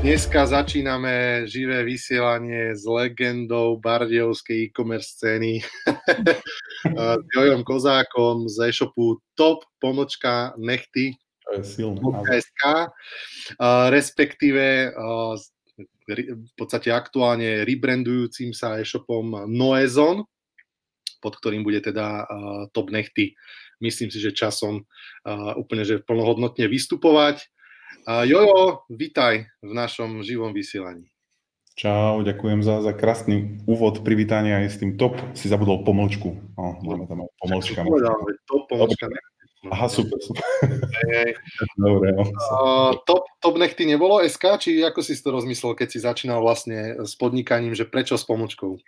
Dneska začíname živé vysielanie s legendou bardiovskej e-commerce scény. S Jojom Kozákom z e-shopu Top pomočka nechty. SK, respektíve v podstate aktuálne rebrandujúcim sa e-shopom Noezon, pod ktorým bude teda Top Nechty, myslím si, že časom úplne že plnohodnotne vystupovať. Jojo, vitaj v našom živom vysielaní. Čau, ďakujem za, za krásny úvod privítania aj s tým top. Si zabudol pomlčku. No, máme tam pomlčka. Top, pomlčka. Aha, super, super. Hej, Dobre, no. uh, top, top nechty nebolo SK, či ako si to rozmyslel, keď si začínal vlastne s podnikaním, že prečo s pomlčkou?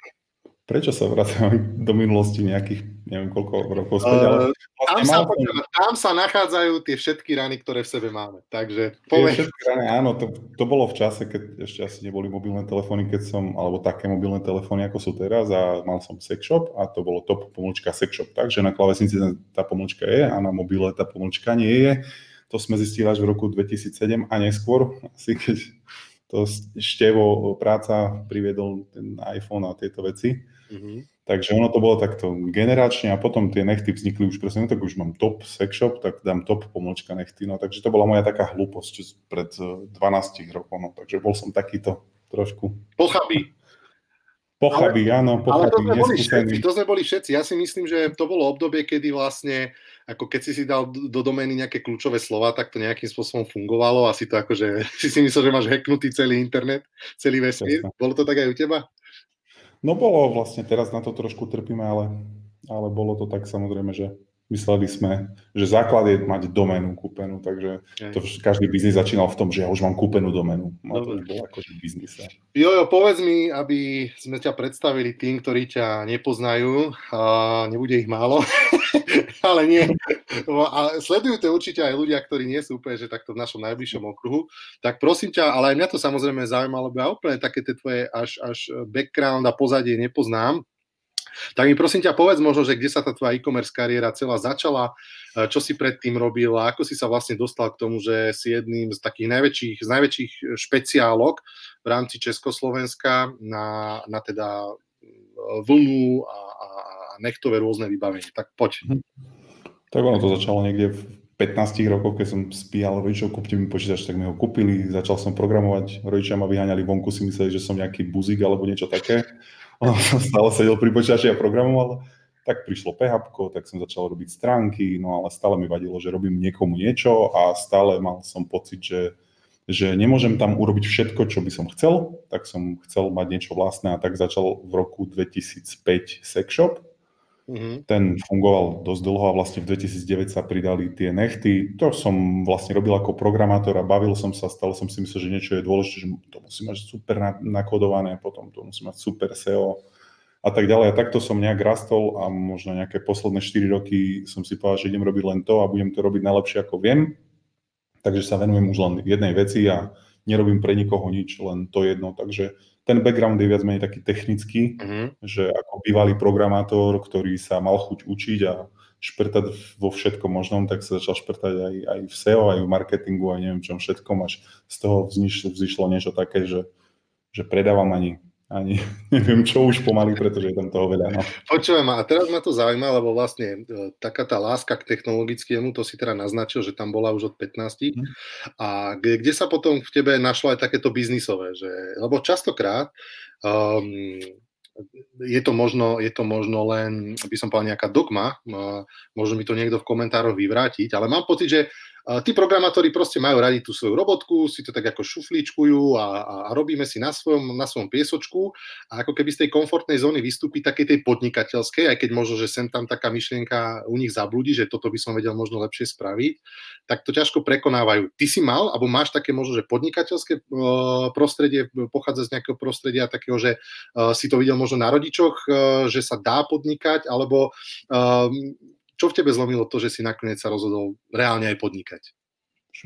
Prečo sa vracame do minulosti nejakých, neviem koľko rokov späť, ale... Uh, tam, sa, som... tam sa nachádzajú tie všetky rany, ktoré v sebe máme, takže povedz. Všetky rany, áno, to, to bolo v čase, keď ešte asi neboli mobilné telefóny, keď som, alebo také mobilné telefóny, ako sú teraz a mal som sex shop a to bolo top pomlčka sex shop, takže na klavesnici tá pomlčka je a na mobile tá pomlčka nie je. To sme zistili až v roku 2007 a neskôr, asi keď to števo práca priviedol ten iPhone a tieto veci. Mm-hmm. Takže ono to bolo takto generačne a potom tie nechty vznikli už presne, no tak už mám top sex shop, tak dám top pomlčka nechty, no takže to bola moja taká hlúposť pred 12 eh, rokov, no takže bol som takýto trošku. Pochabý. Pochabý, ale, áno, pochabý, ale to sme, boli všetci, to sme boli všetci. Ja si myslím, že to bolo obdobie, kedy vlastne, ako keď si si dal do domény nejaké kľúčové slova, tak to nejakým spôsobom fungovalo. Asi to akože, si si myslel, že máš hacknutý celý internet, celý vesmír. Bolo to tak aj u teba? No bolo vlastne, teraz na to trošku trpíme, ale, ale bolo to tak samozrejme, že mysleli sme, že základ je mať doménu kúpenú, takže to, každý biznis začínal v tom, že ja už mám kúpenú doménu. No to bolo akože biznis. Jojo, povedz mi, aby sme ťa predstavili tým, ktorí ťa nepoznajú, a nebude ich málo, ale nie. A sledujú to určite aj ľudia, ktorí nie sú úplne, že takto v našom najbližšom okruhu. Tak prosím ťa, ale aj mňa to samozrejme zaujímalo, lebo ja úplne také tie tvoje až, až background a pozadie nepoznám. Tak mi prosím ťa povedz možno, že kde sa tá tvoja e-commerce kariéra celá začala, e, čo si predtým robil a ako si sa vlastne dostal k tomu, že si jedným z takých najväčších, z najväčších špeciálok v rámci Československa na, na teda e, vlnu a, a, a nechtové rôzne vybavenie. Tak poď. Mhm. Tak ono to začalo niekde v 15 rokov, keď som spíjal rodičov, kúpte mi počítač, tak mi ho kúpili, začal som programovať, rodičia ma vyháňali vonku, si mysleli, že som nejaký buzík alebo niečo také stále sedel pri počítači a programoval. Tak prišlo PHP, tak som začal robiť stránky, no ale stále mi vadilo, že robím niekomu niečo a stále mal som pocit, že, že nemôžem tam urobiť všetko, čo by som chcel, tak som chcel mať niečo vlastné a tak začal v roku 2005 Sexshop, Mm-hmm. Ten fungoval dosť dlho a vlastne v 2009 sa pridali tie nechty. To som vlastne robil ako programátor a bavil som sa, stále som si myslel, že niečo je dôležité, že to musí mať super nakodované, potom to musí mať super SEO a tak ďalej. A takto som nejak rastol a možno nejaké posledné 4 roky som si povedal, že idem robiť len to a budem to robiť najlepšie ako viem. Takže sa venujem už len jednej veci a nerobím pre nikoho nič, len to jedno. Takže ten background je viac menej taký technický, uh-huh. že ako bývalý programátor, ktorý sa mal chuť učiť a šprtať vo všetkom možnom, tak sa začal šprtať aj, aj v SEO, aj v marketingu, aj neviem čom všetkom, až z toho vznišlo, vzýšlo niečo také, že, že predávam ani ani neviem čo už pomaly, pretože je tam toho veľa. No. Počujem, a teraz ma to zaujíma, lebo vlastne e, taká tá láska k technologickému, to si teda naznačil, že tam bola už od 15. Mm. A kde, kde sa potom v tebe našlo aj takéto biznisové? Že, lebo častokrát um, je to, možno, je to možno len, by som povedal, nejaká dogma, možno mi to niekto v komentároch vyvrátiť, ale mám pocit, že tí programátori proste majú radi tú svoju robotku, si to tak ako šuflíčkujú a, a, robíme si na svojom, na svojom piesočku a ako keby z tej komfortnej zóny vystúpi také tej podnikateľskej, aj keď možno, že sem tam taká myšlienka u nich zablúdi, že toto by som vedel možno lepšie spraviť, tak to ťažko prekonávajú. Ty si mal, alebo máš také možno, že podnikateľské prostredie, pochádza z nejakého prostredia takého, že si to videl možno na rodičoch, že sa dá podnikať, alebo čo v tebe zlomilo to, že si nakoniec sa rozhodol reálne aj podnikať?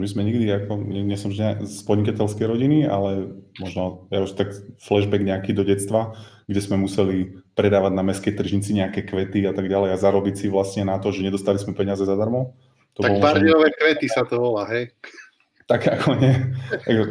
My sme nikdy, ako, nie, nie som z podnikateľskej rodiny, ale možno ja už tak flashback nejaký do detstva, kde sme museli predávať na meskej tržnici nejaké kvety a tak ďalej a zarobiť si vlastne na to, že nedostali sme peniaze zadarmo. To tak bardiové možno... kvety sa to volá, hej? Tak ako nie. nie,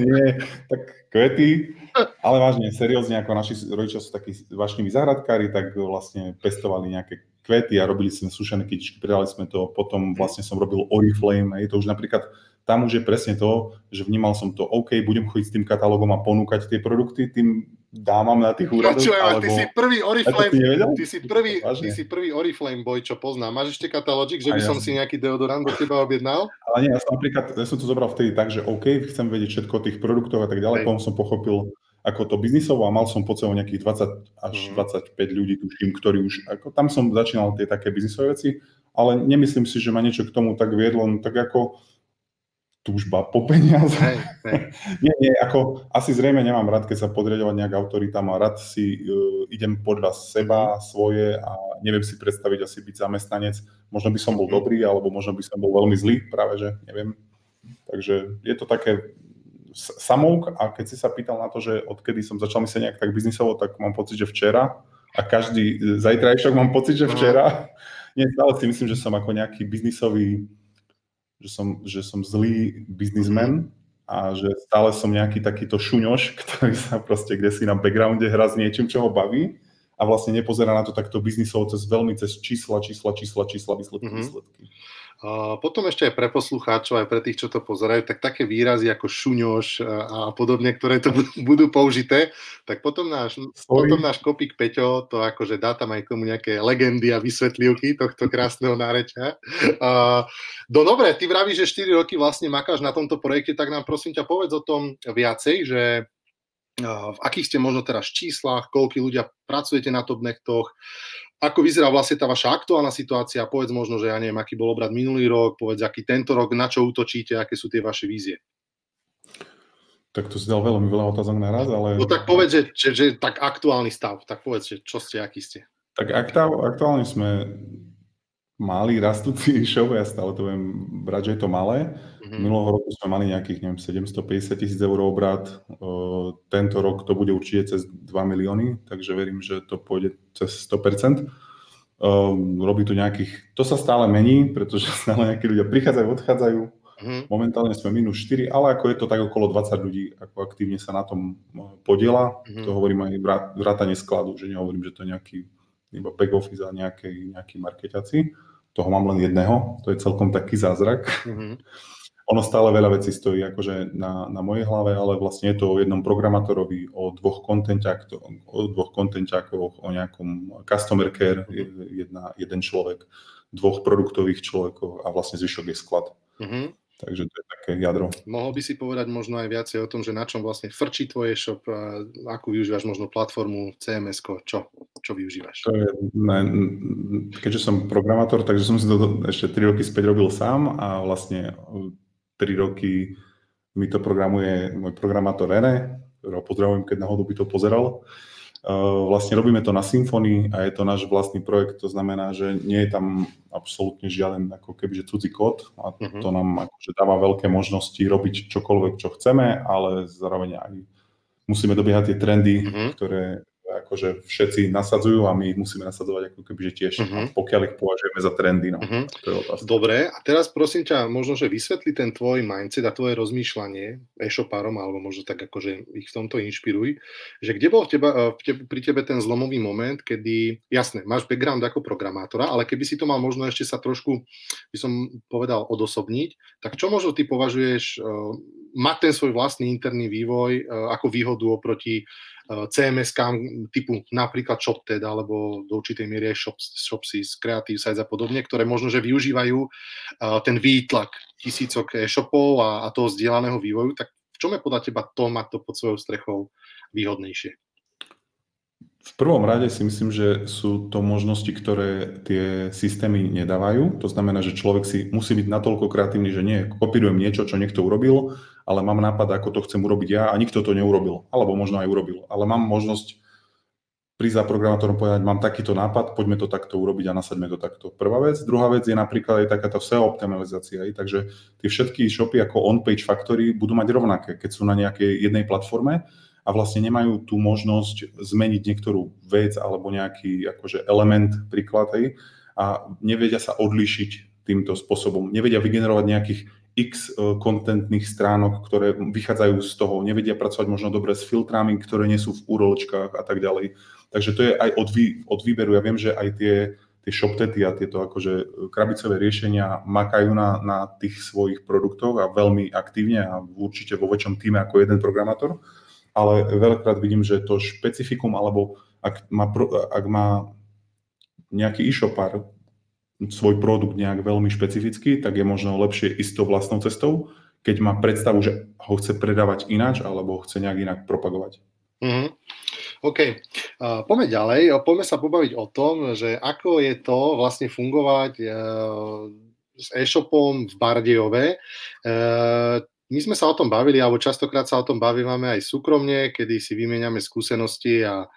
nie, tak kvety, ale vážne, seriózne, ako naši rodičia sú takí vášniví záhradkári, tak vlastne pestovali nejaké kvety a robili sme sušené kytičky, predali sme to, potom vlastne som robil Oriflame, je to už napríklad, tam už je presne to, že vnímal som to, OK, budem chodiť s tým katalógom a ponúkať tie produkty tým dámam na tých úradoch. Počujem, alebo... ty si prvý Oriflame, ty si prvý, ty si prvý Oriflame boy, čo poznám. Máš ešte katalógik, že by ja som si nejaký deodorant do teba objednal? Ale nie, ja som napríklad, ja som to zobral vtedy tak, že OK, chcem vedieť všetko o tých produktoch a tak ďalej, potom som pochopil, ako to biznisovo a mal som pod sebou nejakých 20 až mm. 25 ľudí, tuším, ktorí už, ako tam som začínal tie také biznisové veci, ale nemyslím si, že ma niečo k tomu tak viedlo, no tak ako túžba po peniaze. Hej, hej. nie, nie, ako asi zrejme nemám rád, keď sa podriadovať nejak autoritám a rád si uh, idem podľa seba, mm. svoje a neviem si predstaviť asi byť zamestnanec. Možno by som bol mm. dobrý, alebo možno by som bol veľmi zlý, práve že neviem. Takže je to také samouk a keď si sa pýtal na to, že odkedy som začal myslieť nejak tak biznisovo, tak mám pocit, že včera a každý zajtrajšok mám pocit, že včera. Nie, stále si myslím, že som ako nejaký biznisový, že som, že som zlý biznismen a že stále som nejaký takýto šuňoš, ktorý sa proste kde si na backgrounde hrá s niečím, čo ho baví a vlastne nepozerá na to takto biznisovo cez veľmi cez čísla, čísla, čísla, čísla, výsledky, mm-hmm. výsledky. Potom ešte aj pre poslucháčov, aj pre tých, čo to pozerajú, tak také výrazy ako šuňoš a podobne, ktoré to budú použité, tak potom náš, potom náš kopík Peťo to akože dá tam aj komu nejaké legendy a vysvetlivky tohto krásneho nárečia. No dobre, ty vravíš, že 4 roky vlastne makáš na tomto projekte, tak nám prosím ťa povedz o tom viacej, že v akých ste možno teraz číslach, koľko ľudia pracujete na Topnechtoch, ako vyzerá vlastne tá vaša aktuálna situácia? Povedz možno, že ja neviem, aký bol obrad minulý rok, povedz, aký tento rok, na čo útočíte, aké sú tie vaše vízie. Tak to si dal veľmi veľa otázok naraz, ale... No tak povedz, že, že, že tak aktuálny stav, tak povedz, že čo ste, aký ste. Tak aktuálne sme malý rastúci show, ja stále to viem brať, že je to malé. Mm-hmm. Minulého roku sme mali nejakých, neviem, 750 tisíc eur obrad. Tento rok to bude určite cez 2 milióny, takže verím, že to pôjde cez 100%. Robí tu nejakých, to sa stále mení, pretože stále nejakí ľudia prichádzajú, odchádzajú. Mm-hmm. Momentálne sme minus 4, ale ako je to tak okolo 20 ľudí, ako aktívne sa na tom podiela. Mm-hmm. To hovorím aj vrátanie skladu, že nehovorím, že to je nejaký iba back office a nejaký, nejaký marketiaci toho mám len jedného, to je celkom taký zázrak. Mm-hmm. Ono stále veľa vecí stojí akože na, na mojej hlave, ale vlastne je to o jednom programátorovi, o dvoch o dvoch kontenťákoch, o nejakom customer care, mm-hmm. jedna, jeden človek, dvoch produktových človekov a vlastne zvyšok je sklad. Mm-hmm. Takže to je také jadro. Mohol by si povedať možno aj viacej o tom, že na čom vlastne frčí tvoje shop, akú využívaš možno platformu, CMS, čo, čo využívaš? To je, ne, keďže som programátor, takže som si to ešte 3 roky späť robil sám a vlastne 3 roky mi to programuje môj programátor Rene, ktorého pozdravujem, keď náhodou by to pozeral. Eh, vlastne robíme to na Symfony a je to náš vlastný projekt, to znamená, že nie je tam absolútne žiaden ako kebyže cudzí kód a uh-huh. to nám akože dáva veľké možnosti robiť čokoľvek, čo chceme, ale zároveň aj musíme dobiehať tie trendy, uh-huh. ktoré akože všetci nasadzujú a my ich musíme nasadzovať ako keby, že tiež, uh-huh. pokiaľ ich považujeme za trendy. No. Uh-huh. To je otázka. Dobre, a teraz prosím ťa, možno, že vysvetli ten tvoj mindset a tvoje rozmýšľanie e-shopárom, alebo možno tak akože ich v tomto inšpiruj, že kde bol v teba, e, v tebe, pri tebe ten zlomový moment, kedy, jasné, máš background ako programátora, ale keby si to mal možno ešte sa trošku, by som povedal, odosobniť, tak čo možno ty považuješ uh, mať ten svoj vlastný interný vývoj uh, ako výhodu oproti CMS typu napríklad ShopTed alebo do určitej miery aj Shopsys, Creative Sites a podobne, ktoré možno, že využívajú ten výtlak tisícok e-shopov a, a toho zdieľaného vývoju, tak v čom je podľa teba to mať to pod svojou strechou výhodnejšie? V prvom rade si myslím, že sú to možnosti, ktoré tie systémy nedávajú. To znamená, že človek si musí byť natoľko kreatívny, že nie kopírujem niečo, čo niekto urobil, ale mám nápad, ako to chcem urobiť ja a nikto to neurobil. Alebo možno aj urobil. Ale mám možnosť prísť za programátorom povedať, mám takýto nápad, poďme to takto urobiť a nasaďme to takto. Prvá vec. Druhá vec je napríklad aj takáto SEO optimalizácia. Takže tie všetky shopy ako on-page factory budú mať rovnaké, keď sú na nejakej jednej platforme a vlastne nemajú tú možnosť zmeniť niektorú vec alebo nejaký akože element príklad hej, a nevedia sa odlišiť týmto spôsobom. Nevedia vygenerovať nejakých x e, kontentných stránok, ktoré vychádzajú z toho, nevedia pracovať možno dobre s filtrami, ktoré nie sú v úroločkách a tak ďalej. Takže to je aj od, vý, od výberu. Ja viem, že aj tie, tie shoptety a tieto akože krabicové riešenia makajú na, na tých svojich produktoch a veľmi aktívne a určite vo väčšom týme ako jeden programátor ale veľakrát vidím, že to špecifikum, alebo ak má, ak má nejaký e-shopár svoj produkt nejak veľmi špecifický, tak je možno lepšie ísť to vlastnou cestou, keď má predstavu, že ho chce predávať ináč, alebo ho chce nejak inak propagovať. Mm-hmm. OK. Uh, poďme ďalej. Poďme sa pobaviť o tom, že ako je to vlastne fungovať uh, s e-shopom v Bardejove. Uh, my sme sa o tom bavili, alebo častokrát sa o tom bavíme aj súkromne, kedy si vymieňame skúsenosti a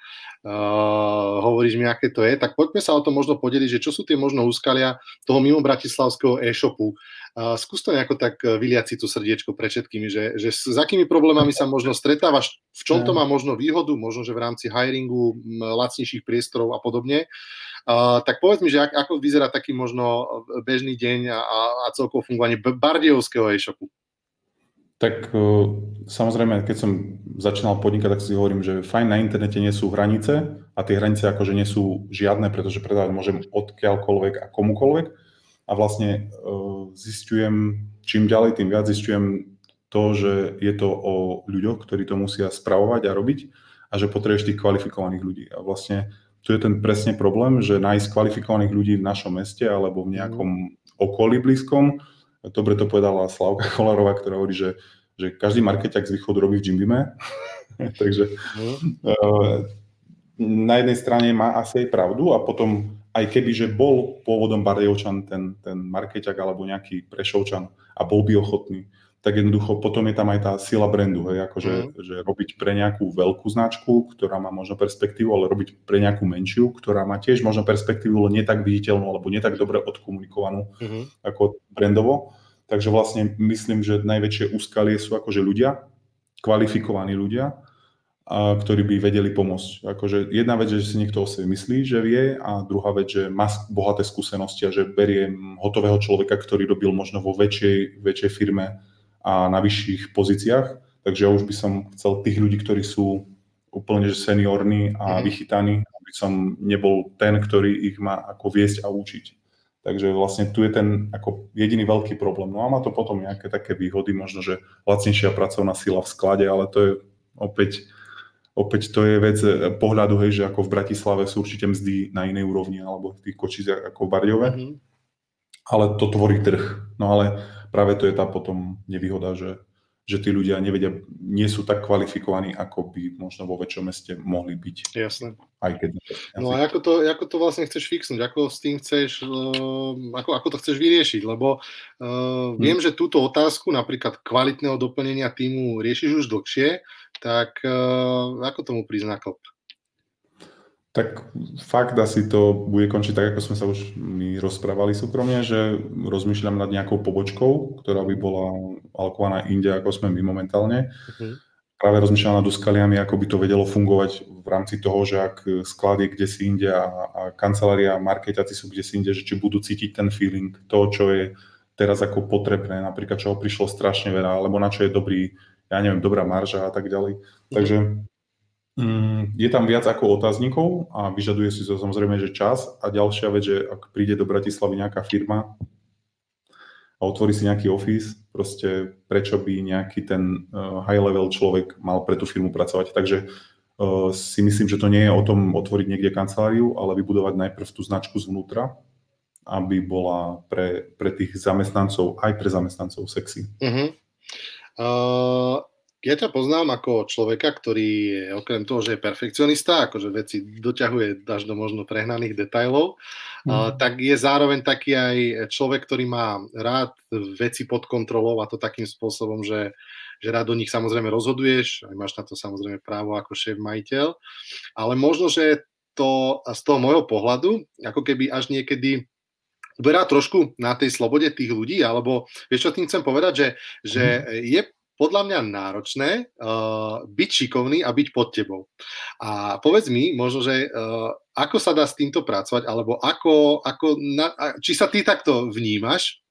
uh, hovoríš mi, aké to je, tak poďme sa o tom možno podeliť, že čo sú tie možno úskalia toho mimo bratislavského e-shopu. Uh, skús to nejako tak vyliať si to srdiečko pre všetkými, že, že s, s akými problémami sa možno stretávaš, v čom to má možno výhodu, možno, že v rámci hiringu, lacnejších priestorov a podobne. Uh, tak povedz mi, že ak, ako vyzerá taký možno bežný deň a, a celkovo fungovanie bardiovského e-shopu. Tak samozrejme, keď som začínal podnikať, tak si hovorím, že fajn na internete nie sú hranice a tie hranice akože nie sú žiadne, pretože predávať môžem odkiaľkoľvek a komukoľvek. A vlastne zistujem, čím ďalej, tým viac zistujem to, že je to o ľuďoch, ktorí to musia spravovať a robiť a že potrebuješ tých kvalifikovaných ľudí. A vlastne tu je ten presne problém, že nájsť kvalifikovaných ľudí v našom meste alebo v nejakom okolí blízkom dobre to povedala Slavka Kolarová, ktorá hovorí, že, že každý markeťak z východu robí v Jimbime. Takže uh, na jednej strane má asi aj pravdu a potom aj keby, že bol pôvodom Bardejovčan ten, ten markeťak alebo nejaký Prešovčan a bol by ochotný, tak jednoducho potom je tam aj tá sila brandu, hej, akože mm. že robiť pre nejakú veľkú značku, ktorá má možno perspektívu, ale robiť pre nejakú menšiu, ktorá má tiež možno perspektívu, ale nie tak viditeľnú alebo nie tak dobre odkomunikovanú mm. ako brandovo. Takže vlastne myslím, že najväčšie úskalie sú akože ľudia, kvalifikovaní ľudia, a, ktorí by vedeli pomôcť. Akože jedna vec, že si niekto o sebe myslí, že vie a druhá vec, že má bohaté skúsenosti a že berie hotového človeka, ktorý robil možno vo väčšej, väčšej firme a na vyšších pozíciách. Takže ja už by som chcel tých ľudí, ktorí sú úplne že seniorní a mm-hmm. vychytaní, aby som nebol ten, ktorý ich má ako viesť a učiť. Takže vlastne tu je ten ako jediný veľký problém. No a má to potom nejaké také výhody, možno, že lacnejšia pracovná sila v sklade, ale to je opäť, opäť to je vec pohľadu, hej, že ako v Bratislave sú určite mzdy na inej úrovni, alebo v tých kočiciach ako v Bardiove. Mm-hmm. Ale to tvorí trh. No ale práve to je tá potom nevýhoda, že, že tí ľudia nevedia, nie sú tak kvalifikovaní, ako by možno vo väčšom meste mohli byť. Jasné. Aj keď... No a ako to, ako to vlastne chceš fixnúť? Ako s tým chceš, uh, ako, ako to chceš vyriešiť? Lebo uh, viem, hmm. že túto otázku, napríklad kvalitného doplnenia týmu, riešiš už dlhšie, tak uh, ako tomu prísť na klop? Tak fakt asi to bude končiť tak, ako sme sa už my rozprávali súkromne, že rozmýšľam nad nejakou pobočkou, ktorá by bola alkovaná inde, ako sme my momentálne. Uh-huh. Práve rozmýšľam nad úskaliami, ako by to vedelo fungovať v rámci toho, že ak sklad je kde si inde a, a kancelária, marketiaci sú kde si inde, že či budú cítiť ten feeling, to, čo je teraz ako potrebné, napríklad čoho prišlo strašne veľa, alebo na čo je dobrý, ja neviem, dobrá marža a tak ďalej. Uh-huh. Takže je tam viac ako otáznikov a vyžaduje si to samozrejme, že čas. A ďalšia vec, že ak príde do Bratislavy nejaká firma a otvorí si nejaký office, proste prečo by nejaký ten uh, high level človek mal pre tú firmu pracovať. Takže si myslím, že to nie je o tom otvoriť niekde kanceláriu, ale vybudovať najprv tú značku zvnútra, aby bola pre, pre tých zamestnancov, aj pre zamestnancov sexy. Uh-huh. Uh, ja ťa poznám ako človeka, ktorý je okrem toho, že je perfekcionista, akože veci doťahuje až do možno prehnaných detajlov, mm. tak je zároveň taký aj človek, ktorý má rád veci pod kontrolou a to takým spôsobom, že, že rád o nich samozrejme rozhoduješ, aj máš na to samozrejme právo ako šéf majiteľ, ale možno, že to z toho môjho pohľadu, ako keby až niekedy uberá trošku na tej slobode tých ľudí, alebo vieš, čo tým chcem povedať, že, že mhm. je podľa mňa náročné uh, byť šikovný a byť pod tebou. A povedz mi, možno, že uh, ako sa dá s týmto pracovať, alebo ako, ako na, či sa ty takto vnímaš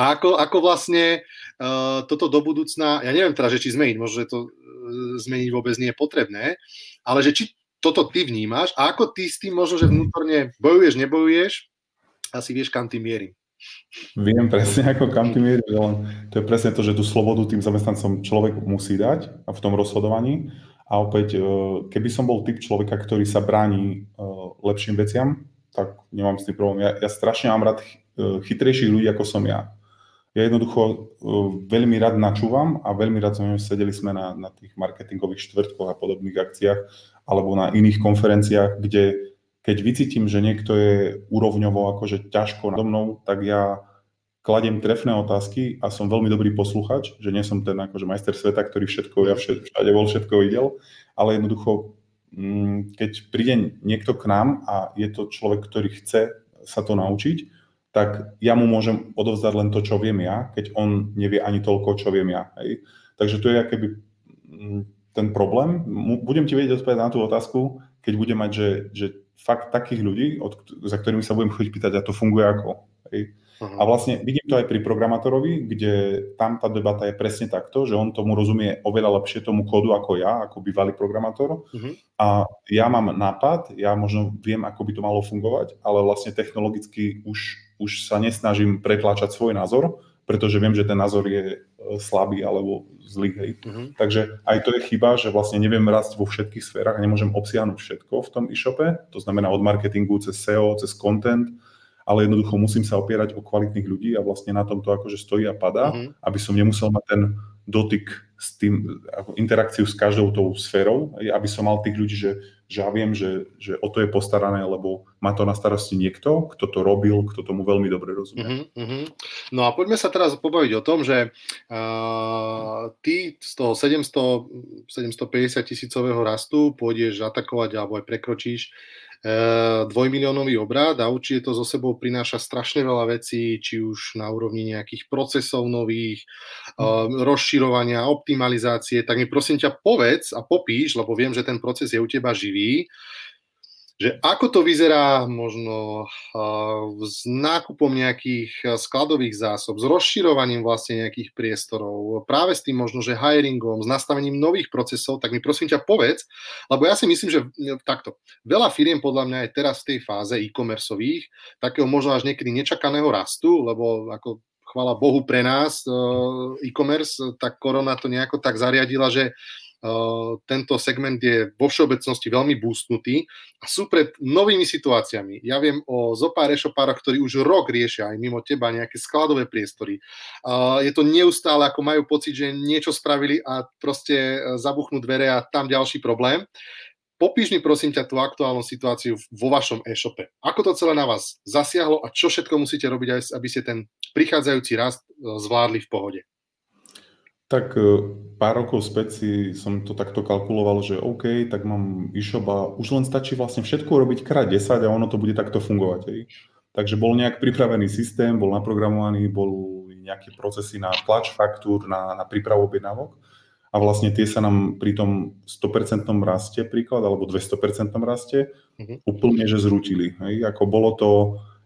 a ako, ako vlastne uh, toto do budúcna, ja neviem teraz, že či zmeniť, možno, že to uh, zmeniť vôbec nie je potrebné, ale že či toto ty vnímaš a ako ty s tým možno, že vnútorne bojuješ, nebojuješ, asi vieš, kam ty mierim. Viem presne, ako kam ty mierim, len to je presne to, že tú slobodu tým zamestnancom človek musí dať a v tom rozhodovaní. A opäť, e, keby som bol typ človeka, ktorý sa bráni e, lepším veciam, tak nemám s tým problém. Ja, ja strašne mám rád e, chytrejších ľudí, ako som ja. Ja jednoducho veľmi rád načúvam a veľmi rád sme sedeli sme na, na tých marketingových štvrtkoch a podobných akciách alebo na iných konferenciách, kde keď vycítim, že niekto je úrovňovo akože ťažko nado mnou, tak ja kladiem trefné otázky a som veľmi dobrý posluchač, že nie som ten akože majster sveta, ktorý všetko, ja všade bol, všetko videl, ale jednoducho, mm, keď príde niekto k nám a je to človek, ktorý chce sa to naučiť, tak ja mu môžem odovzdať len to, čo viem ja, keď on nevie ani toľko, čo viem ja. Hej. Takže to je keby mm, ten problém. Budem ti vedieť odpovedať na tú otázku, keď budem mať, že, že fakt takých ľudí, od, za ktorými sa budem chodiť pýtať, a to funguje ako. Hej. Uh-huh. A vlastne vidím to aj pri programátorovi, kde tam tá debata je presne takto, že on tomu rozumie oveľa lepšie tomu kódu ako ja, ako bývalý programátor. Uh-huh. A ja mám nápad, ja možno viem, ako by to malo fungovať, ale vlastne technologicky už, už sa nesnažím pretláčať svoj názor, pretože viem, že ten názor je slabý alebo zlý. Hej. Uh-huh. Takže aj to je chyba, že vlastne neviem rásť vo všetkých sférach a nemôžem obsiahnuť všetko v tom e-shope, to znamená od marketingu cez SEO, cez content, ale jednoducho musím sa opierať o kvalitných ľudí a vlastne na tom to akože stojí a padá, uh-huh. aby som nemusel mať ten dotyk s tým, ako interakciu s každou tou sférou, aby som mal tých ľudí, že že ja viem, že, že o to je postarané, lebo má to na starosti niekto, kto to robil, kto tomu veľmi dobre rozumie. Uh-huh. No a poďme sa teraz pobaviť o tom, že uh, ty z toho 700, 750 tisícového rastu pôjdeš atakovať alebo aj prekročíš dvojmiliónový obrad a určite to zo sebou prináša strašne veľa vecí, či už na úrovni nejakých procesov nových, mm. rozširovania, optimalizácie, tak mi prosím ťa povedz a popíš, lebo viem, že ten proces je u teba živý, že ako to vyzerá možno s nákupom nejakých skladových zásob, s rozširovaním vlastne nejakých priestorov, práve s tým možno, že hiringom, s nastavením nových procesov, tak mi prosím ťa povedz, lebo ja si myslím, že takto, veľa firiem podľa mňa je teraz v tej fáze e-commerceových, takého možno až niekedy nečakaného rastu, lebo ako chvala Bohu pre nás e-commerce, tak korona to nejako tak zariadila, že tento segment je vo všeobecnosti veľmi boostnutý a sú pred novými situáciami. Ja viem o zopár e-shopároch, ktorí už rok riešia aj mimo teba nejaké skladové priestory. Je to neustále, ako majú pocit, že niečo spravili a proste e, zabuchnú dvere a tam ďalší problém. Popíš mi prosím ťa tú aktuálnu situáciu vo vašom e-shope. Ako to celé na vás zasiahlo a čo všetko musíte robiť, aby ste ten prichádzajúci rast e, zvládli v pohode? Tak e, pár rokov späť si som to takto kalkuloval, že OK, tak mám e-shop a už len stačí vlastne všetko robiť krát 10 a ono to bude takto fungovať. Hej. Takže bol nejak pripravený systém, bol naprogramovaný, bol nejaké procesy na tlač faktúr, na, na prípravu objednávok a vlastne tie sa nám pri tom 100% raste príklad, alebo 200% raste mm-hmm. úplne že zrútili. Hej. Ako bolo to,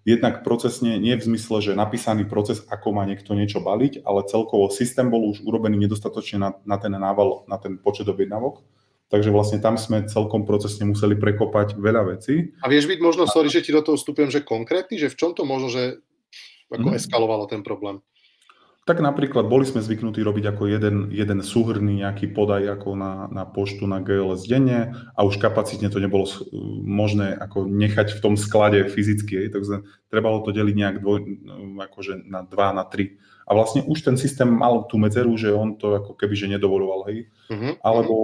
jednak procesne, nie v zmysle, že napísaný proces, ako má niekto niečo baliť, ale celkovo systém bol už urobený nedostatočne na, na ten nával, na ten počet objednávok. Takže vlastne tam sme celkom procesne museli prekopať veľa vecí. A vieš byť možno, sorry, že ti do toho vstupujem, že konkrétny, že v čom to možno, že ako mm. eskalovalo ten problém? Tak napríklad boli sme zvyknutí robiť ako jeden, jeden súhrný nejaký podaj ako na, na poštu na GLS denne a už kapacitne to nebolo možné ako nechať v tom sklade fyzicky, takže trebalo to deliť nejak dvoj, akože na 2, na 3 a vlastne už ten systém mal tú medzeru, že on to ako keby že nedovoloval, hej. Uh-huh. Alebo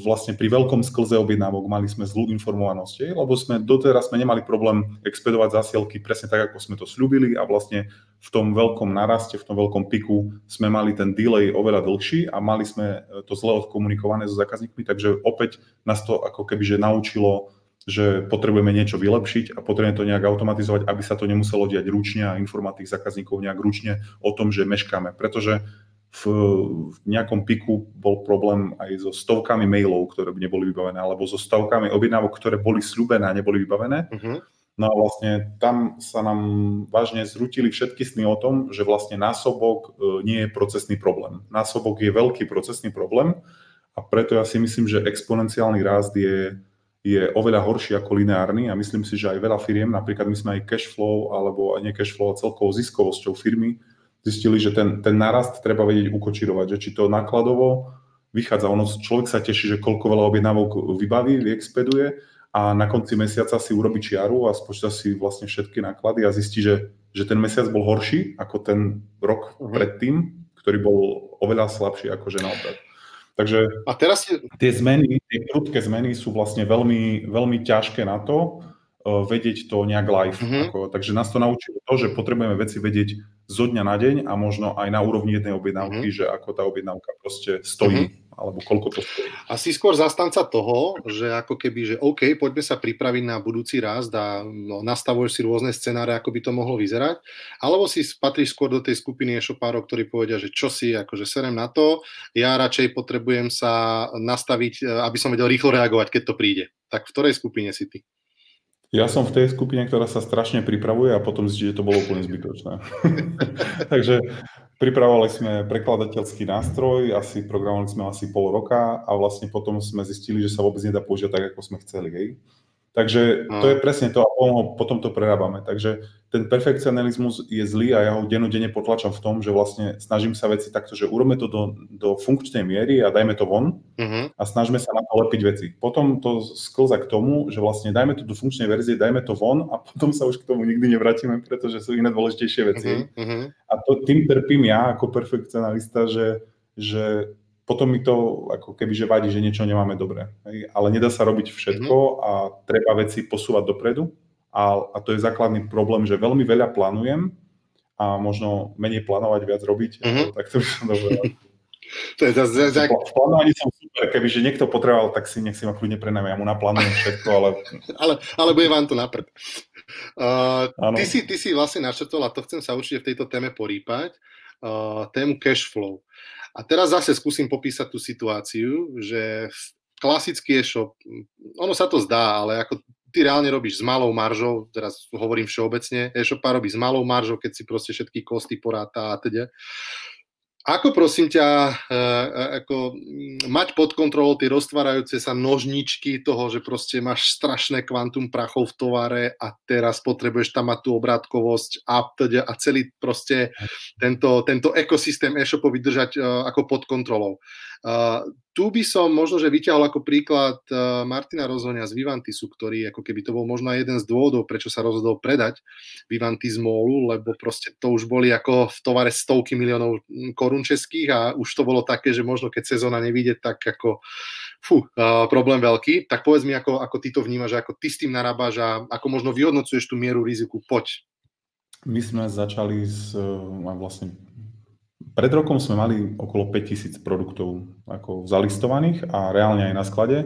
vlastne pri veľkom sklze objednávok mali sme zlú informovanosť, hej, lebo sme doteraz sme nemali problém expedovať zasielky presne tak, ako sme to slúbili a vlastne v tom veľkom naraste, v tom veľkom piku sme mali ten delay oveľa dlhší a mali sme to zle odkomunikované so zákazníkmi, takže opäť nás to ako keby že naučilo že potrebujeme niečo vylepšiť a potrebujeme to nejak automatizovať, aby sa to nemuselo diať ručne a informovať tých zákazníkov nejak ručne o tom, že meškáme. Pretože v, v nejakom piku bol problém aj so stovkami mailov, ktoré neboli vybavené, alebo so stovkami objednávok, ktoré boli slúbené a neboli vybavené. Uh-huh. No a vlastne tam sa nám vážne zrutili všetky sny o tom, že vlastne násobok e, nie je procesný problém. Násobok je veľký procesný problém a preto ja si myslím, že exponenciálny rast je je oveľa horší ako lineárny a myslím si, že aj veľa firiem, napríklad my sme aj cash flow alebo aj nie cash flow a celkovou ziskovosťou firmy zistili, že ten, ten narast treba vedieť ukočirovať, že či to nákladovo vychádza. Ono, človek sa teší, že koľko veľa objednávok vybaví, vyexpeduje a na konci mesiaca si urobí čiaru a spočíta si vlastne všetky náklady a zistí, že, že ten mesiac bol horší ako ten rok uh-huh. predtým, ktorý bol oveľa slabší ako že naopak. Takže a teraz je... tie zmeny, tie prudké zmeny sú vlastne veľmi, veľmi ťažké na to, uh, vedieť to nejak live. Mm-hmm. Ako, takže nás to naučilo to, že potrebujeme veci vedieť zo dňa na deň a možno aj na úrovni jednej objednávky, mm-hmm. že ako tá objednávka proste stojí. Mm-hmm alebo koľko to stojí. Asi skôr zastanca toho, že ako keby, že OK, poďme sa pripraviť na budúci rast a no, nastavuješ si rôzne scenáre, ako by to mohlo vyzerať, alebo si patríš skôr do tej skupiny e-shopárov, ktorí povedia, že čo si, akože serem na to, ja radšej potrebujem sa nastaviť, aby som vedel rýchlo reagovať, keď to príde. Tak v ktorej skupine si ty? Ja som v tej skupine, ktorá sa strašne pripravuje a potom zistí, že to bolo úplne zbytočné. Takže Pripravovali sme prekladateľský nástroj, asi programovali sme asi pol roka a vlastne potom sme zistili, že sa vôbec nedá použiť tak, ako sme chceli. Hej. Takže to je presne to a potom to prerábame. Takže ten perfekcionalizmus je zlý a ja ho dennodenne potlačam v tom, že vlastne snažím sa veci takto, že urobme to do, do funkčnej miery a dajme to von uh-huh. a snažme sa na to lepiť veci. Potom to sklza k tomu, že vlastne dajme to do funkčnej verzie, dajme to von a potom sa už k tomu nikdy nevrátime, pretože sú iné dôležitejšie veci. Uh-huh. A to, tým trpím ja ako perfekcionalista, že, že potom mi to ako keby že vadí, že niečo nemáme dobre. Hej? Ale nedá sa robiť všetko mm-hmm. a treba veci posúvať dopredu. A, a to je základný problém, že veľmi veľa plánujem a možno menej plánovať, viac robiť. Mm-hmm. Tak to by som dobre. To je zase... Zase... V plánovaní som super, keby že niekto potreboval, tak si nech si ma kľudne prenajme, ja mu naplánujem všetko, ale... ale, ale bude vám to naprd. Uh, ty, si, ty si vlastne našetol, a to chcem sa určite v tejto téme porýpať, uh, tému cash flow. A teraz zase skúsim popísať tú situáciu, že klasický e-shop, ono sa to zdá, ale ako ty reálne robíš s malou maržou, teraz hovorím všeobecne, e-shopa robí s malou maržou, keď si proste všetky kosty poráta a teda. Ako prosím ťa, e, e, ako mať pod kontrolou tie roztvárajúce sa nožničky toho, že proste máš strašné kvantum prachov v tovare a teraz potrebuješ tam mať tú obrátkovosť a, teda, a celý proste tento, tento ekosystém e-shopový držať uh, ako pod kontrolou. Uh, tu by som možno, že vyťahol ako príklad uh, Martina Rozhonia z Vivantisu, ktorý ako keby to bol možno jeden z dôvodov, prečo sa rozhodol predať Vivantis Molu, lebo proste to už boli ako v tovare stovky miliónov korún českých a už to bolo také, že možno keď sezóna nevíde, tak ako fú, uh, problém veľký. Tak povedz mi, ako, ako ty to vnímaš, ako ty s tým narábaš a ako možno vyhodnocuješ tú mieru riziku. Poď. My sme začali s, vlastne pred rokom sme mali okolo 5000 produktov ako zalistovaných a reálne aj na sklade.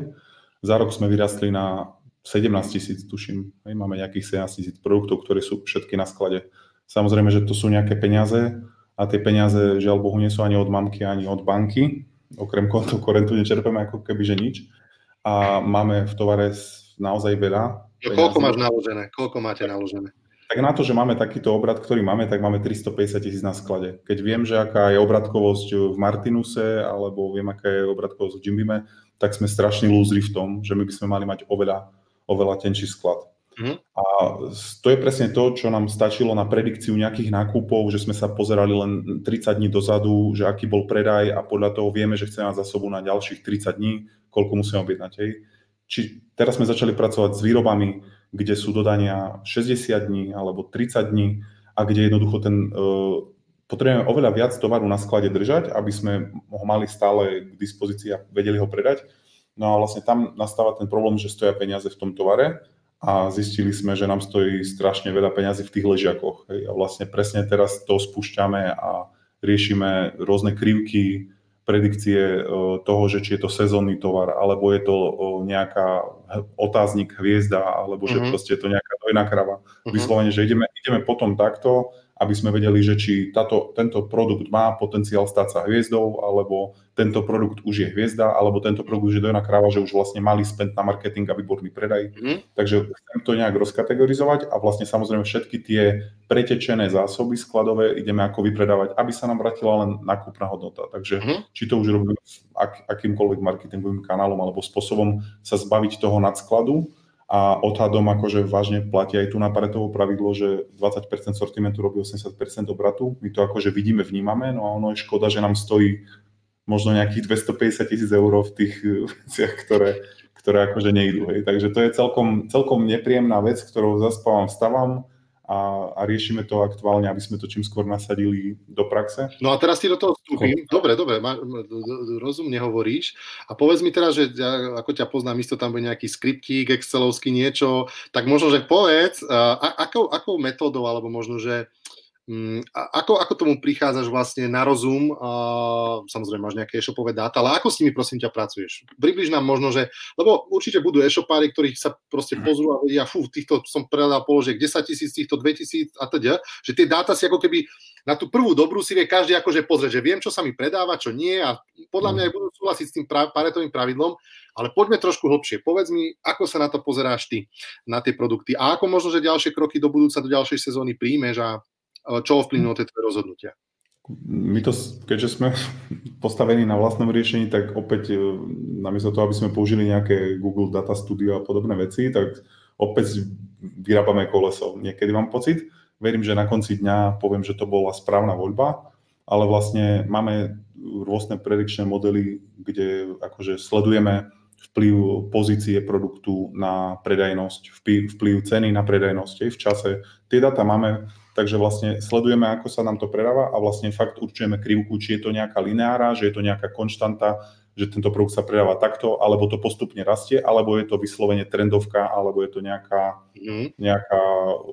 Za rok sme vyrastli na 17 tisíc, tuším. Máme nejakých 17 tisíc produktov, ktoré sú všetky na sklade. Samozrejme, že to sú nejaké peniaze a tie peniaze, žiaľ Bohu, nie sú ani od mamky, ani od banky. Okrem konto korentu nečerpeme ako keby, že nič. A máme v tovare naozaj veľa. No, koľko máš naložené? Koľko máte naložené? Tak na to, že máme takýto obrad, ktorý máme, tak máme 350 tisíc na sklade. Keď viem, že aká je obratkovosť v Martinuse, alebo viem, aká je obratkovosť v Jimbime, tak sme strašní lúzri v tom, že my by sme mali mať oveľa, oveľa tenší sklad. Uh-huh. A to je presne to, čo nám stačilo na predikciu nejakých nákupov, že sme sa pozerali len 30 dní dozadu, že aký bol predaj a podľa toho vieme, že chceme mať zásobu na ďalších 30 dní, koľko musíme objednať. Hej. Či teraz sme začali pracovať s výrobami, kde sú dodania 60 dní alebo 30 dní a kde jednoducho ten uh, potrebujeme oveľa viac tovaru na sklade držať, aby sme ho mali stále k dispozícii a vedeli ho predať. No a vlastne tam nastáva ten problém, že stoja peniaze v tom tovare a zistili sme, že nám stojí strašne veľa peniazy v tých ležiakoch. Hej. A vlastne presne teraz to spúšťame a riešime rôzne krivky, predikcie e, toho, že či je to sezónny tovar, alebo je to e, nejaká otáznik hviezda, alebo že mm-hmm. proste je to nejaká dojná krava. Mm-hmm. Vyslovene, že ideme, ideme potom takto aby sme vedeli, že či táto, tento produkt má potenciál stať sa hviezdou, alebo tento produkt už je hviezda, alebo tento produkt už je dojná kráva, že už vlastne mali spend na marketing a výborný predaj. Mm. Takže chcem to nejak rozkategorizovať a vlastne samozrejme všetky tie pretečené zásoby skladové ideme ako vypredávať, aby sa nám vrátila len nákupná hodnota. Takže mm. či to už robíme ak, akýmkoľvek marketingovým kanálom alebo spôsobom sa zbaviť toho nadskladu, a odhadom akože vážne platí aj tu na Paretovo pravidlo, že 20% sortimentu robí 80% obratu. My to akože vidíme, vnímame, no a ono je škoda, že nám stojí možno nejakých 250 tisíc eur v tých veciach, ktoré, ktoré akože nejdú. Hej. Takže to je celkom, celkom nepríjemná vec, ktorou zaspávam, vstávam a, a riešime to aktuálne, aby sme to čím skôr nasadili do praxe. No a teraz ti do toho vstúpim. Dobre, dobre, ma, rozumne hovoríš. A povedz mi teraz, že ja, ako ťa poznám, isto tam bude nejaký skriptík, excelovský niečo, tak možno, že povedz, a, akou, akou metódou, alebo možno, že ako, ako tomu prichádzaš vlastne na rozum? Samozrejme, máš nejaké e-shopové dáta, ale ako s nimi prosím ťa pracuješ? Približ nám možno, že, lebo určite budú e-shopári, ktorých sa proste mhm. pozrú a vedia, fú, týchto som predal položiek 10 tisíc, týchto 2 tisíc a teda, že tie dáta si ako keby na tú prvú dobrú si vie každý akože pozrieť, že viem, čo sa mi predáva, čo nie a podľa mňa aj budú súhlasiť s tým pra- paretovým pravidlom, ale poďme trošku hlbšie. Povedz mi, ako sa na to pozeráš ty, na tie produkty a ako možno, že ďalšie kroky do budúca, do ďalšej sezóny príjmeš a čo ovplyvnilo tie tvoje rozhodnutia? My to, keďže sme postavení na vlastnom riešení, tak opäť e, namiesto toho, aby sme použili nejaké Google Data Studio a podobné veci, tak opäť vyrábame koleso. Niekedy mám pocit, verím, že na konci dňa poviem, že to bola správna voľba, ale vlastne máme rôzne predikčné modely, kde akože sledujeme vplyv pozície produktu na predajnosť, vplyv, vplyv ceny na predajnosť v čase. Tie data máme takže vlastne sledujeme, ako sa nám to predáva a vlastne fakt určujeme krivku, či je to nejaká lineára, že je to nejaká konštanta, že tento produkt sa predáva takto, alebo to postupne rastie, alebo je to vyslovene trendovka, alebo je to nejaká, mm. nejaká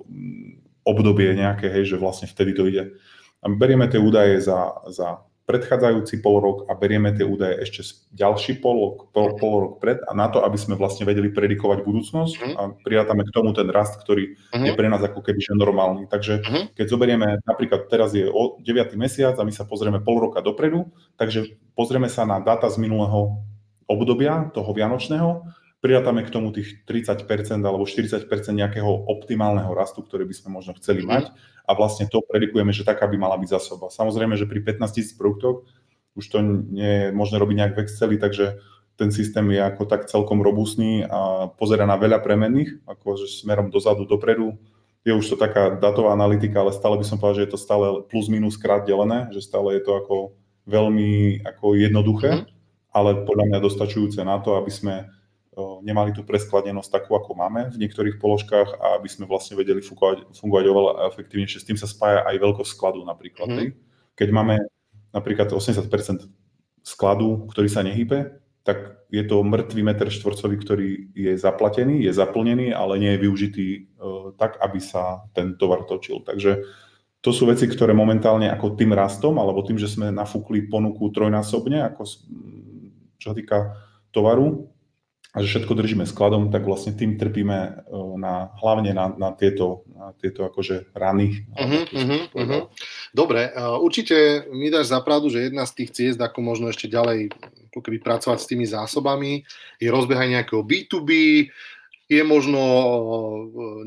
mm, obdobie nejaké, hej, že vlastne vtedy to ide. A berieme tie údaje za, za predchádzajúci pol rok a berieme tie údaje ešte ďalší pol rok, pol, pol rok pred a na to, aby sme vlastne vedeli predikovať budúcnosť uh-huh. a prirátame k tomu ten rast, ktorý uh-huh. je pre nás ako keby že normálny. Takže uh-huh. keď zoberieme, napríklad teraz je 9. mesiac a my sa pozrieme pol roka dopredu, takže pozrieme sa na dáta z minulého obdobia, toho vianočného, prirátame k tomu tých 30% alebo 40% nejakého optimálneho rastu, ktorý by sme možno chceli mať a vlastne to predikujeme, že taká by mala byť zásoba. Samozrejme, že pri 15 tisíc produktoch už to nie je možné robiť nejak v Exceli, takže ten systém je ako tak celkom robustný a pozera na veľa premenných, ako že smerom dozadu, dopredu. Je už to taká datová analytika, ale stále by som povedal, že je to stále plus minus krát delené, že stále je to ako veľmi ako jednoduché, mm. ale podľa mňa dostačujúce na to, aby sme nemali tú preskladenosť takú, ako máme v niektorých položkách a aby sme vlastne vedeli fungovať, fungovať oveľa efektívnejšie. S tým sa spája aj veľkosť skladu napríklad. Mm. Keď máme napríklad 80% skladu, ktorý sa nehybe, tak je to mŕtvý meter štvorcový, ktorý je zaplatený, je zaplnený, ale nie je využitý uh, tak, aby sa ten tovar točil. Takže to sú veci, ktoré momentálne ako tým rastom, alebo tým, že sme nafúkli ponuku trojnásobne, ako čo sa týka tovaru, a že všetko držíme skladom, tak vlastne tým trpíme e, na, hlavne na, na, tieto, na tieto akože rany. Uh-huh, uh-huh, uh-huh. Dobre, uh, určite mi dáš zapravdu, že jedna z tých ciest, ako možno ešte ďalej keby pracovať s tými zásobami, je rozbiehanie nejakého B2B, je možno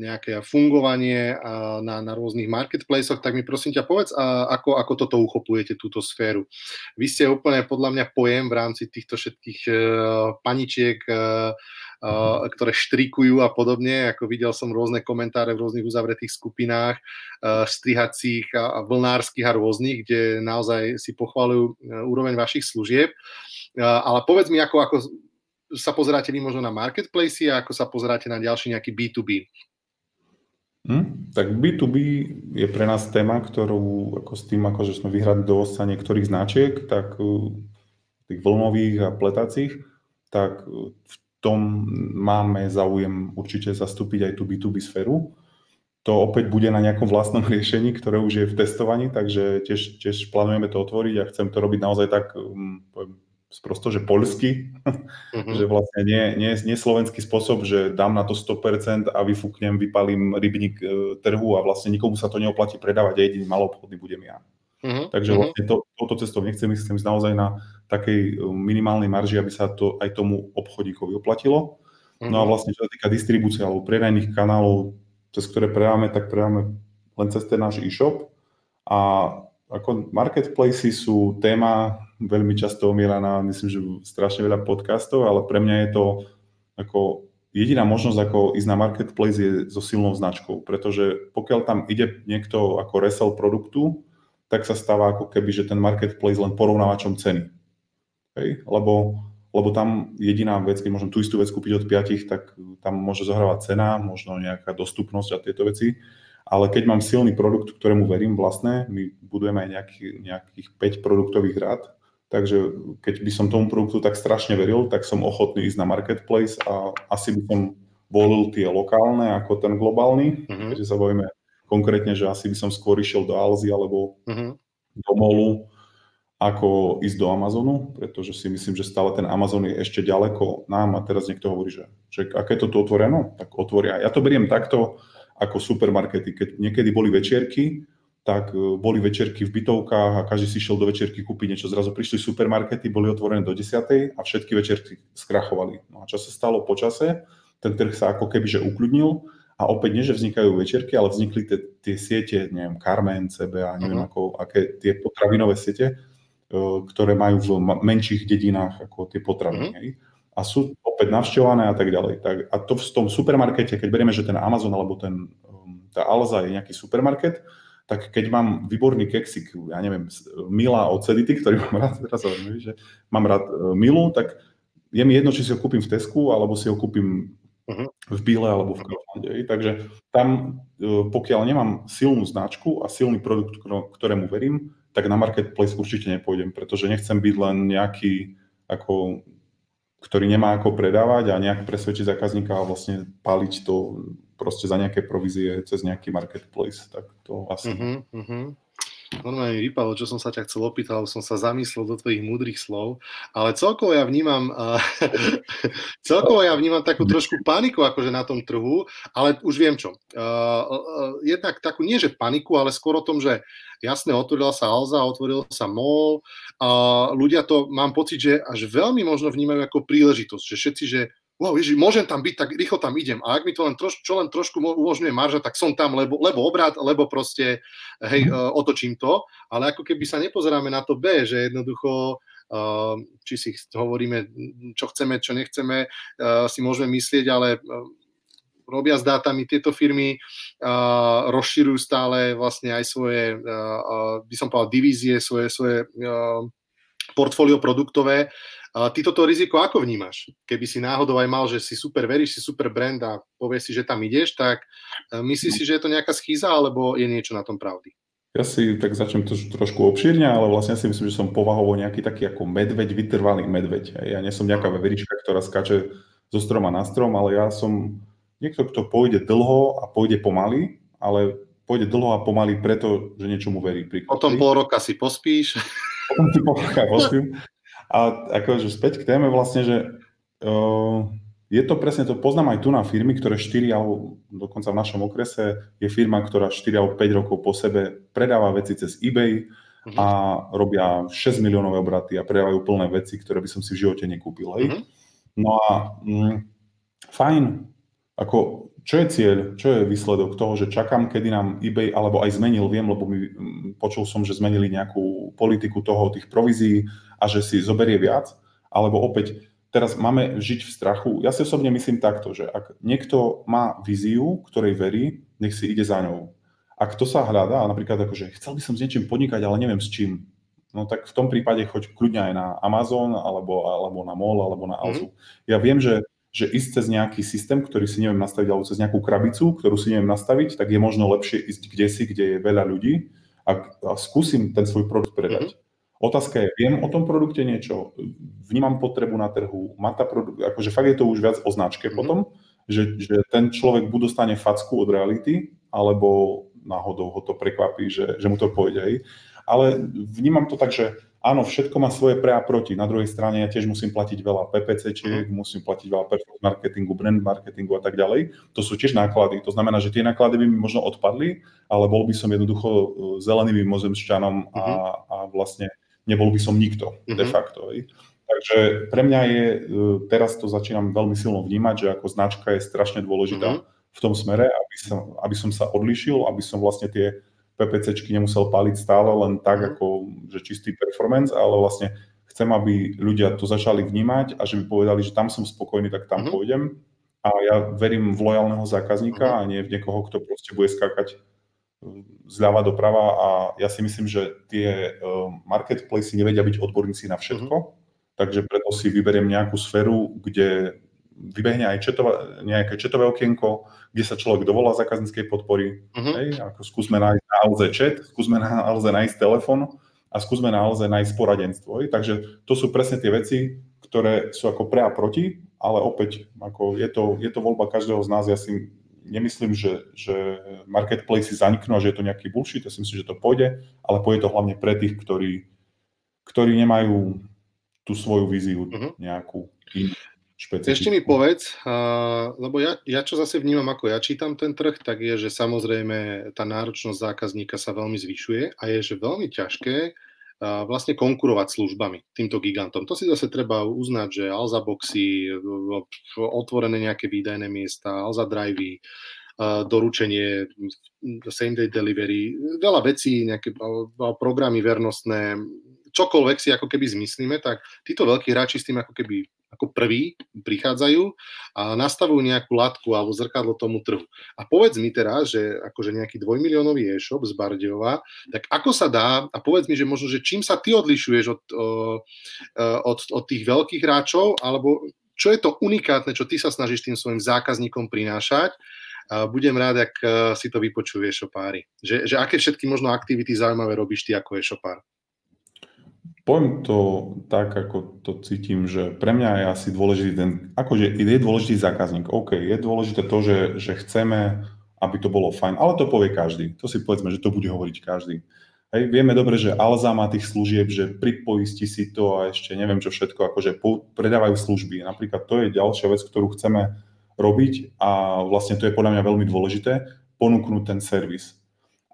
nejaké fungovanie na, na rôznych marketplaceoch, tak mi prosím ťa povedz, ako, ako toto uchopujete, túto sféru. Vy ste úplne podľa mňa pojem v rámci týchto všetkých e, paničiek, e, ktoré štrikujú a podobne, ako videl som rôzne komentáre v rôznych uzavretých skupinách, strihacích a vlnárskych a rôznych, kde naozaj si pochvalujú úroveň vašich služieb. Ale povedz mi, ako, ako sa pozeráte vy možno na marketplace a ako sa pozeráte na ďalší nejaký B2B? Hmm, tak B2B je pre nás téma, ktorú ako s tým, ako že sme vyhrali dovozca niektorých značiek, tak uh, tých vlnových a pletacích, tak uh, v tom máme záujem určite zastúpiť aj tú B2B sféru. To opäť bude na nejakom vlastnom riešení, ktoré už je v testovaní, takže tiež, tiež plánujeme to otvoriť a chcem to robiť naozaj tak, poviem, sprosto, že poľsky, uh-huh. že vlastne nie, nie, nie slovenský spôsob, že dám na to 100% a vyfúknem, vypalím rybník e, trhu a vlastne nikomu sa to neoplatí predávať a jediný malobchodný budem ja. Uh-huh. Takže mhm. vlastne to, touto cestou nechcem ísť, chcem ísť naozaj na takej e, minimálnej marži, aby sa to aj tomu obchodíkovi oplatilo. Uh-huh. No a vlastne čo sa týka distribúcie alebo predajných kanálov, cez ktoré predávame, tak predávame len cez ten náš e-shop a ako marketplacy sú téma veľmi často omielaná, myslím, že strašne veľa podcastov, ale pre mňa je to ako jediná možnosť, ako ísť na marketplace je so silnou značkou, pretože pokiaľ tam ide niekto ako resell produktu, tak sa stáva ako keby, že ten marketplace len porovnávačom ceny. Hej? Lebo, lebo tam jediná vec, keď môžem tú istú vec kúpiť od piatich, tak tam môže zohrávať cena, možno nejaká dostupnosť a tieto veci ale keď mám silný produkt, ktorému verím vlastné, my budujeme aj nejaký, nejakých 5 produktových rád, takže keď by som tomu produktu tak strašne veril, tak som ochotný ísť na marketplace a asi by som volil tie lokálne ako ten globálny, mm-hmm. keďže sa bojíme konkrétne, že asi by som skôr išiel do Alzy alebo mm-hmm. do Molu, ako ísť do Amazonu, pretože si myslím, že stále ten Amazon je ešte ďaleko nám a teraz niekto hovorí, že, že aké to tu otvoria, no, tak otvoria. Ja to beriem takto, ako supermarkety. Keď niekedy boli večierky, tak e, boli večerky v bytovkách a každý si šiel do večerky kúpiť niečo. Zrazu prišli supermarkety, boli otvorené do 10. a všetky večerky skrachovali. No a čo sa stalo po čase? Ten trh sa ako keby že ukľudnil a opäť nie, že vznikajú večerky, ale vznikli tie, tie siete, neviem, Carmen, CB a neviem uh-huh. ako, aké tie potravinové siete, e, ktoré majú v menších dedinách ako tie potraviny. Uh-huh a sú opäť navštevované a tak ďalej. Tak, a to v tom supermarkete, keď berieme, že ten Amazon alebo ten, um, tá Alza je nejaký supermarket, tak keď mám výborný keksik, ja neviem, Mila od Cedity, ktorý mám rád, teraz sa že mám rád uh, Milu, tak je mi jedno, či si ho kúpim v Tesku, alebo si ho kúpim uh-huh. v Bíle alebo v Kauflande. Takže tam, uh, pokiaľ nemám silnú značku a silný produkt, ktorému verím, tak na marketplace určite nepôjdem, pretože nechcem byť len nejaký ako ktorý nemá ako predávať a nejak presvedčiť zákazníka a vlastne paliť to proste za nejaké provízie cez nejaký marketplace. Tak to asi... Uh-huh, uh-huh. Normálne mi vypadlo, čo som sa ťa chcel opýtať, som sa zamyslel do tvojich múdrych slov, ale celkovo ja vnímam, uh, celkovo ja vnímam takú trošku paniku akože na tom trhu, ale už viem čo. Uh, uh, jednak takú, nie že paniku, ale skôr o tom, že jasne, otvorila sa Alza, otvoril sa MOL, uh, ľudia to, mám pocit, že až veľmi možno vnímajú ako príležitosť, že všetci, že wow, ježi, môžem tam byť, tak rýchlo tam idem. A ak mi to len troš, čo len trošku umožňuje marža, tak som tam, lebo, lebo obrad, lebo proste, hej, uh, otočím to. Ale ako keby sa nepozeráme na to B, že jednoducho, uh, či si hovoríme, čo chceme, čo nechceme, uh, si môžeme myslieť, ale uh, robia s dátami tieto firmy, rozširujú stále vlastne aj svoje, by som povedal, divízie, svoje, svoje portfólio produktové a ty toto riziko ako vnímaš? Keby si náhodou aj mal, že si super veríš, si super brand a povieš si, že tam ideš, tak e, myslíš si, že je to nejaká schýza, alebo je niečo na tom pravdy? Ja si tak začnem to trošku obšírne, ale vlastne si myslím, že som povahovo nejaký taký ako medveď, vytrvalý medveď. Ja nie som nejaká veverička, ktorá skače zo stroma na strom, ale ja som niekto, kto pôjde dlho a pôjde pomaly, ale pôjde dlho a pomaly preto, že niečomu verí. Príklad. Potom pol roka si pospíš. Potom si pol roka pospím. A akože späť k téme vlastne, že uh, je to presne to, poznám aj tu na firmy, ktoré 4 alebo dokonca v našom okrese je firma, ktorá 4 alebo 5 rokov po sebe predáva veci cez eBay uh-huh. a robia 6 miliónové obraty a predávajú plné veci, ktoré by som si v živote nekúpil. Hej? Uh-huh. No a mm, fajn, ako, čo je cieľ, čo je výsledok toho, že čakám, kedy nám eBay, alebo aj zmenil, viem, lebo mi, počul som, že zmenili nejakú politiku toho, tých provízií a že si zoberie viac, alebo opäť teraz máme žiť v strachu. Ja si osobne myslím takto, že ak niekto má víziu, ktorej verí, nech si ide za ňou. Ak to sa hľadá, napríklad akože chcel by som s niečím podnikať, ale neviem s čím, no tak v tom prípade choď kľudne aj na Amazon, alebo, alebo na MOL, alebo na Alzu. Mm-hmm. Ja viem, že, že ísť cez nejaký systém, ktorý si neviem nastaviť, alebo cez nejakú krabicu, ktorú si neviem nastaviť, tak je možno lepšie ísť kde si, kde je veľa ľudí a, a skúsim ten svoj produkt predať. Mm-hmm. Otázka je, viem o tom produkte niečo, vnímam potrebu na trhu, má tá produkt, akože fakt je to už viac o značke mm-hmm. potom, že, že ten človek buď dostane facku od reality, alebo náhodou ho to prekvapí, že, že mu to pôjde. Ale vnímam to tak, že áno, všetko má svoje pre a proti. Na druhej strane ja tiež musím platiť veľa PPC, musím platiť veľa performance marketingu, brand marketingu a tak ďalej. To sú tiež náklady. To znamená, že tie náklady by mi možno odpadli, ale bol by som jednoducho e, zeleným mozemšťanom a, uh-huh. a vlastne nebol by som nikto uh-huh. de facto. Hej. Takže pre mňa je, e, teraz to začínam veľmi silno vnímať, že ako značka je strašne dôležitá. Uh-huh v tom smere, aby som, aby som sa odlišil, aby som vlastne tie PPCčky nemusel paliť stále len tak, mhm. ako že čistý performance, ale vlastne chcem, aby ľudia to začali vnímať a že by povedali, že tam som spokojný, tak tam mm-hmm. pôjdem. A ja verím v lojálneho zákazníka mm-hmm. a nie v niekoho, kto proste bude skákať hm, zľava doprava a ja si myslím, že tie hm, marketplace nevedia byť odborníci na všetko, mm-hmm. takže preto si vyberiem nejakú sféru, kde vybehne aj četova, nejaké četové okienko, kde sa človek dovolá zákazníckej podpory. Uh-huh. Hej, ako skúsme nájsť na Alze chat, skúsme na Alze nájsť telefon a skúsme na Alze nájsť poradenstvo. Hej. Takže to sú presne tie veci, ktoré sú ako pre a proti, ale opäť ako je, to, je to voľba každého z nás. Ja si nemyslím, že, že marketplace zaniknú a že je to nejaký bullshit. Ja si myslím, že to pôjde, ale pôjde to hlavne pre tých, ktorí, ktorí nemajú tú svoju víziu uh-huh. nejakú inú špecifickú. Ešte mi povedz, lebo ja, ja čo zase vnímam, ako ja čítam ten trh, tak je, že samozrejme tá náročnosť zákazníka sa veľmi zvyšuje a je, že veľmi ťažké vlastne konkurovať službami týmto gigantom. To si zase treba uznať, že Alza Boxy, otvorené nejaké výdajné miesta, Alza Drivey, doručenie, same day delivery, veľa vecí, nejaké programy vernostné, čokoľvek si ako keby zmyslíme, tak títo veľkí hráči s tým ako keby ako prví prichádzajú a nastavujú nejakú latku alebo zrkadlo tomu trhu. A povedz mi teraz, že akože nejaký dvojmiliónový e-shop z Bardejova, tak ako sa dá, a povedz mi, že možno, že čím sa ty odlišuješ od, od, od tých veľkých hráčov, alebo čo je to unikátne, čo ty sa snažíš tým svojim zákazníkom prinášať, budem rád, ak si to vypočuje e-shopári. Že, že aké všetky možno aktivity zaujímavé robíš ty ako e-shopár? Poviem to tak, ako to cítim, že pre mňa je asi dôležitý ten, akože je dôležitý zákazník. OK, je dôležité to, že, že chceme, aby to bolo fajn, ale to povie každý. To si povedzme, že to bude hovoriť každý. Hej, vieme dobre, že Alza má tých služieb, že pripoistí si to a ešte neviem čo všetko, akože predávajú služby. Napríklad to je ďalšia vec, ktorú chceme robiť a vlastne to je podľa mňa veľmi dôležité, ponúknuť ten servis.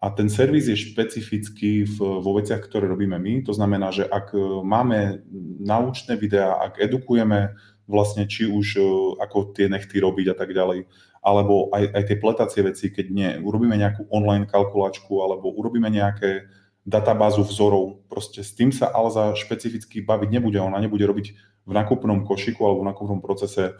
A ten servis je špecifický v, vo veciach, ktoré robíme my. To znamená, že ak e, máme naučné videá, ak edukujeme vlastne či už e, ako tie nechty robiť a tak ďalej, alebo aj, aj tie pletacie veci, keď nie, urobíme nejakú online kalkulačku alebo urobíme nejaké databázu vzorov, proste s tým sa Alza špecificky baviť nebude. Ona nebude robiť v nakupnom košiku alebo v nakupnom procese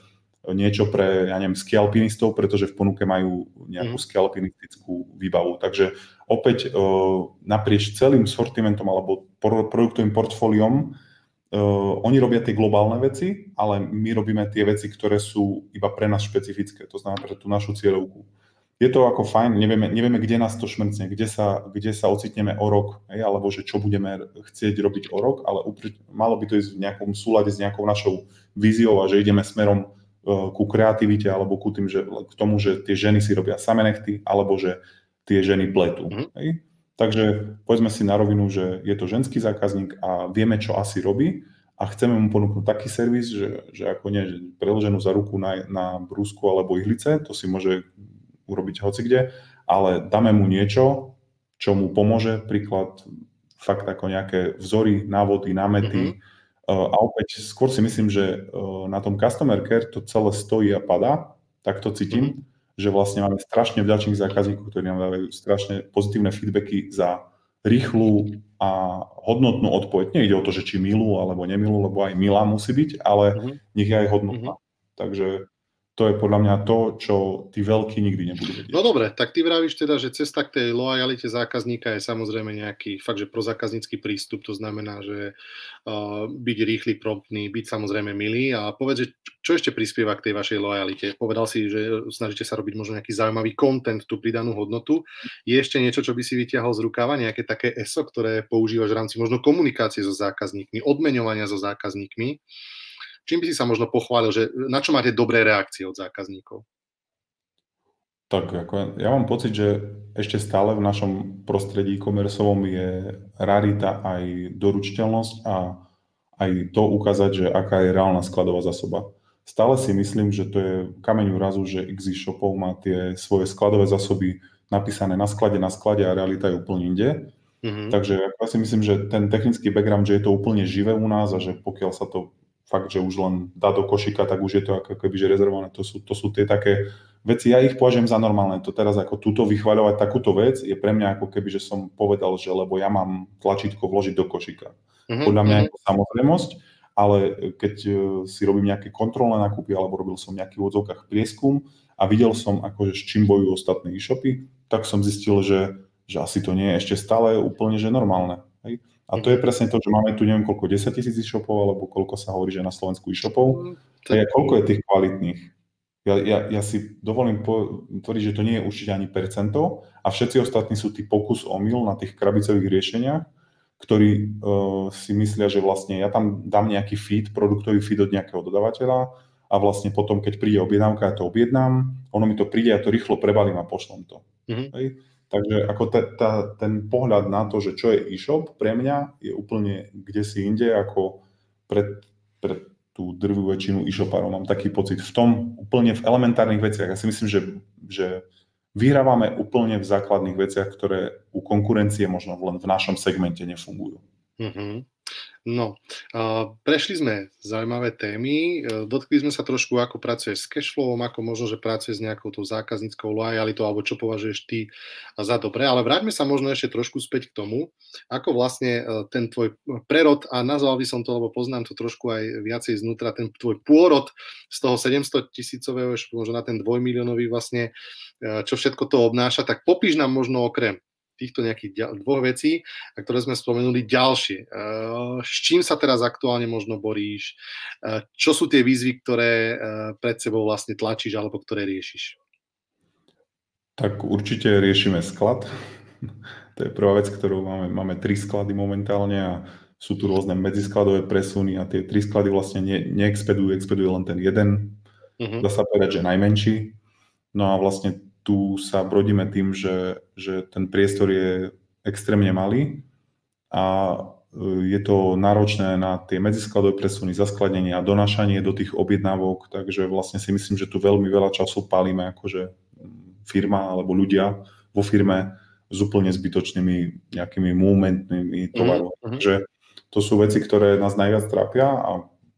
niečo pre, ja neviem, skialpinistov, pretože v ponuke majú nejakú mm. skialpinistickú výbavu. Takže opäť uh, naprieč celým sortimentom alebo produktovým portfóliom uh, oni robia tie globálne veci, ale my robíme tie veci, ktoré sú iba pre nás špecifické, to znamená pre tú našu cieľovku. Je to ako fajn, nevieme, nevieme kde nás to šmrcne, kde sa, kde sa ocitneme o rok, hej, alebo že čo budeme chcieť robiť o rok, ale upr- malo by to ísť v nejakom súlade s nejakou našou víziou a že ideme smerom ku kreativite alebo ku tým, že, k tomu, že tie ženy si robia same nechty alebo že tie ženy pletú. Mm-hmm. Hej? Takže povedzme si na rovinu, že je to ženský zákazník a vieme, čo asi robí a chceme mu ponúknuť taký servis, že, že ako nie, že preloženú za ruku na, na brúsku alebo ihlice, to si môže urobiť hocikde, ale dáme mu niečo, čo mu pomôže, príklad fakt ako nejaké vzory, návody, námety, mm-hmm a opäť skôr si myslím, že na tom customer care to celé stojí a padá tak to cítim, mm-hmm. že vlastne máme strašne vďačných zákazníkov, ktorí nám dávajú strašne pozitívne feedbacky za rýchlu a hodnotnú odpoveď. Nejde o to, že či milú alebo nemilú, lebo aj milá musí byť, ale mm-hmm. nech je aj hodnotná. Mm-hmm. Takže to je podľa mňa to, čo tí veľkí nikdy nebudú vedieť. No dobre, tak ty vravíš teda, že cesta k tej lojalite zákazníka je samozrejme nejaký fakt, že prozákaznícky prístup, to znamená, že uh, byť rýchly, promptný, byť samozrejme milý a povedz, že čo ešte prispieva k tej vašej lojalite? Povedal si, že snažíte sa robiť možno nejaký zaujímavý content, tú pridanú hodnotu. Je ešte niečo, čo by si vytiahol z rukáva, nejaké také ESO, ktoré používaš v rámci možno komunikácie so zákazníkmi, odmeňovania so zákazníkmi? Čím by si sa možno pochválil, že na čo máte dobré reakcie od zákazníkov? Tak ako ja mám pocit, že ešte stále v našom prostredí komersovom je rarita aj doručiteľnosť a aj to ukázať, že aká je reálna skladová zásoba. Stále si myslím, že to je kameň úrazu, že XZ Shopov má tie svoje skladové zásoby napísané na sklade, na sklade a realita je úplne inde. Mm-hmm. Takže ja si myslím, že ten technický background, že je to úplne živé u nás a že pokiaľ sa to fakt, že už len dá do košika, tak už je to ako keby že rezervované. To sú, to sú tie také veci, ja ich považujem za normálne. To teraz ako túto vychváľovať takúto vec je pre mňa ako keby, že som povedal, že lebo ja mám tlačítko vložiť do košika. Mm-hmm. Podľa mňa je to samozrejmosť, ale keď e, si robím nejaké kontrolné nákupy alebo robil som nejaký v odzovkách prieskum a videl som, akože, s čím bojujú ostatné e-shopy, tak som zistil, že, že asi to nie je ešte stále úplne že normálne. Hej? A to je presne to, že máme tu neviem koľko, 10 tisíc e-shopov, alebo koľko sa hovorí, že na Slovensku e-shopov. Mm, a ja, koľko je tých kvalitných? Ja, ja, ja si dovolím tvrdiť, že to nie je určite ani percento a všetci ostatní sú tí pokus o mil na tých krabicových riešeniach, ktorí uh, si myslia, že vlastne ja tam dám nejaký feed, produktový feed od nejakého dodavateľa a vlastne potom, keď príde objednávka, ja to objednám, ono mi to príde, ja to rýchlo prebalím a pošlom to. Mm-hmm. Hej? Takže ako ta, ta, ten pohľad na to, že čo je e-shop, pre mňa je úplne kde si inde ako pre, pre tú drvú väčšinu e-shopárov. Mám taký pocit v tom, úplne v elementárnych veciach. Ja si myslím, že, že vyhrávame úplne v základných veciach, ktoré u konkurencie možno len v našom segmente nefungujú. Mm-hmm. No, prešli sme zaujímavé témy, uh, dotkli sme sa trošku, ako pracuješ s cashflowom, ako možno, že pracuješ s nejakou tou zákazníckou lojalitou, alebo čo považuješ ty za dobré, ale vráťme sa možno ešte trošku späť k tomu, ako vlastne uh, ten tvoj prerod, a nazval by som to, lebo poznám to trošku aj viacej znútra, ten tvoj pôrod z toho 700 tisícového, možno na ten dvojmiliónový vlastne, čo všetko to obnáša, tak popíš nám možno okrem týchto nejakých dvoch vecí, ktoré sme spomenuli, ďalšie. Eh, s čím sa teraz aktuálne možno boríš? Eh, čo sú tie výzvy, ktoré eh, pred sebou vlastne tlačíš alebo ktoré riešiš? Tak určite riešime sklad. To je prvá vec, ktorú máme. Máme tri sklady momentálne a sú tu rôzne medziskladové presuny a tie tri sklady vlastne ne, neexpedujú, expeduje len ten jeden. Uh-huh. Dá sa povedať, že najmenší. No a vlastne tu sa brodíme tým, že, že ten priestor je extrémne malý a e, je to náročné na tie medziskladové presuny, zaskladenie a donášanie do tých objednávok, takže vlastne si myslím, že tu veľmi veľa času palíme akože firma alebo ľudia vo firme s úplne zbytočnými nejakými momentnými mhm, tovarov. Mm-hmm. Takže to sú veci, ktoré nás najviac trápia a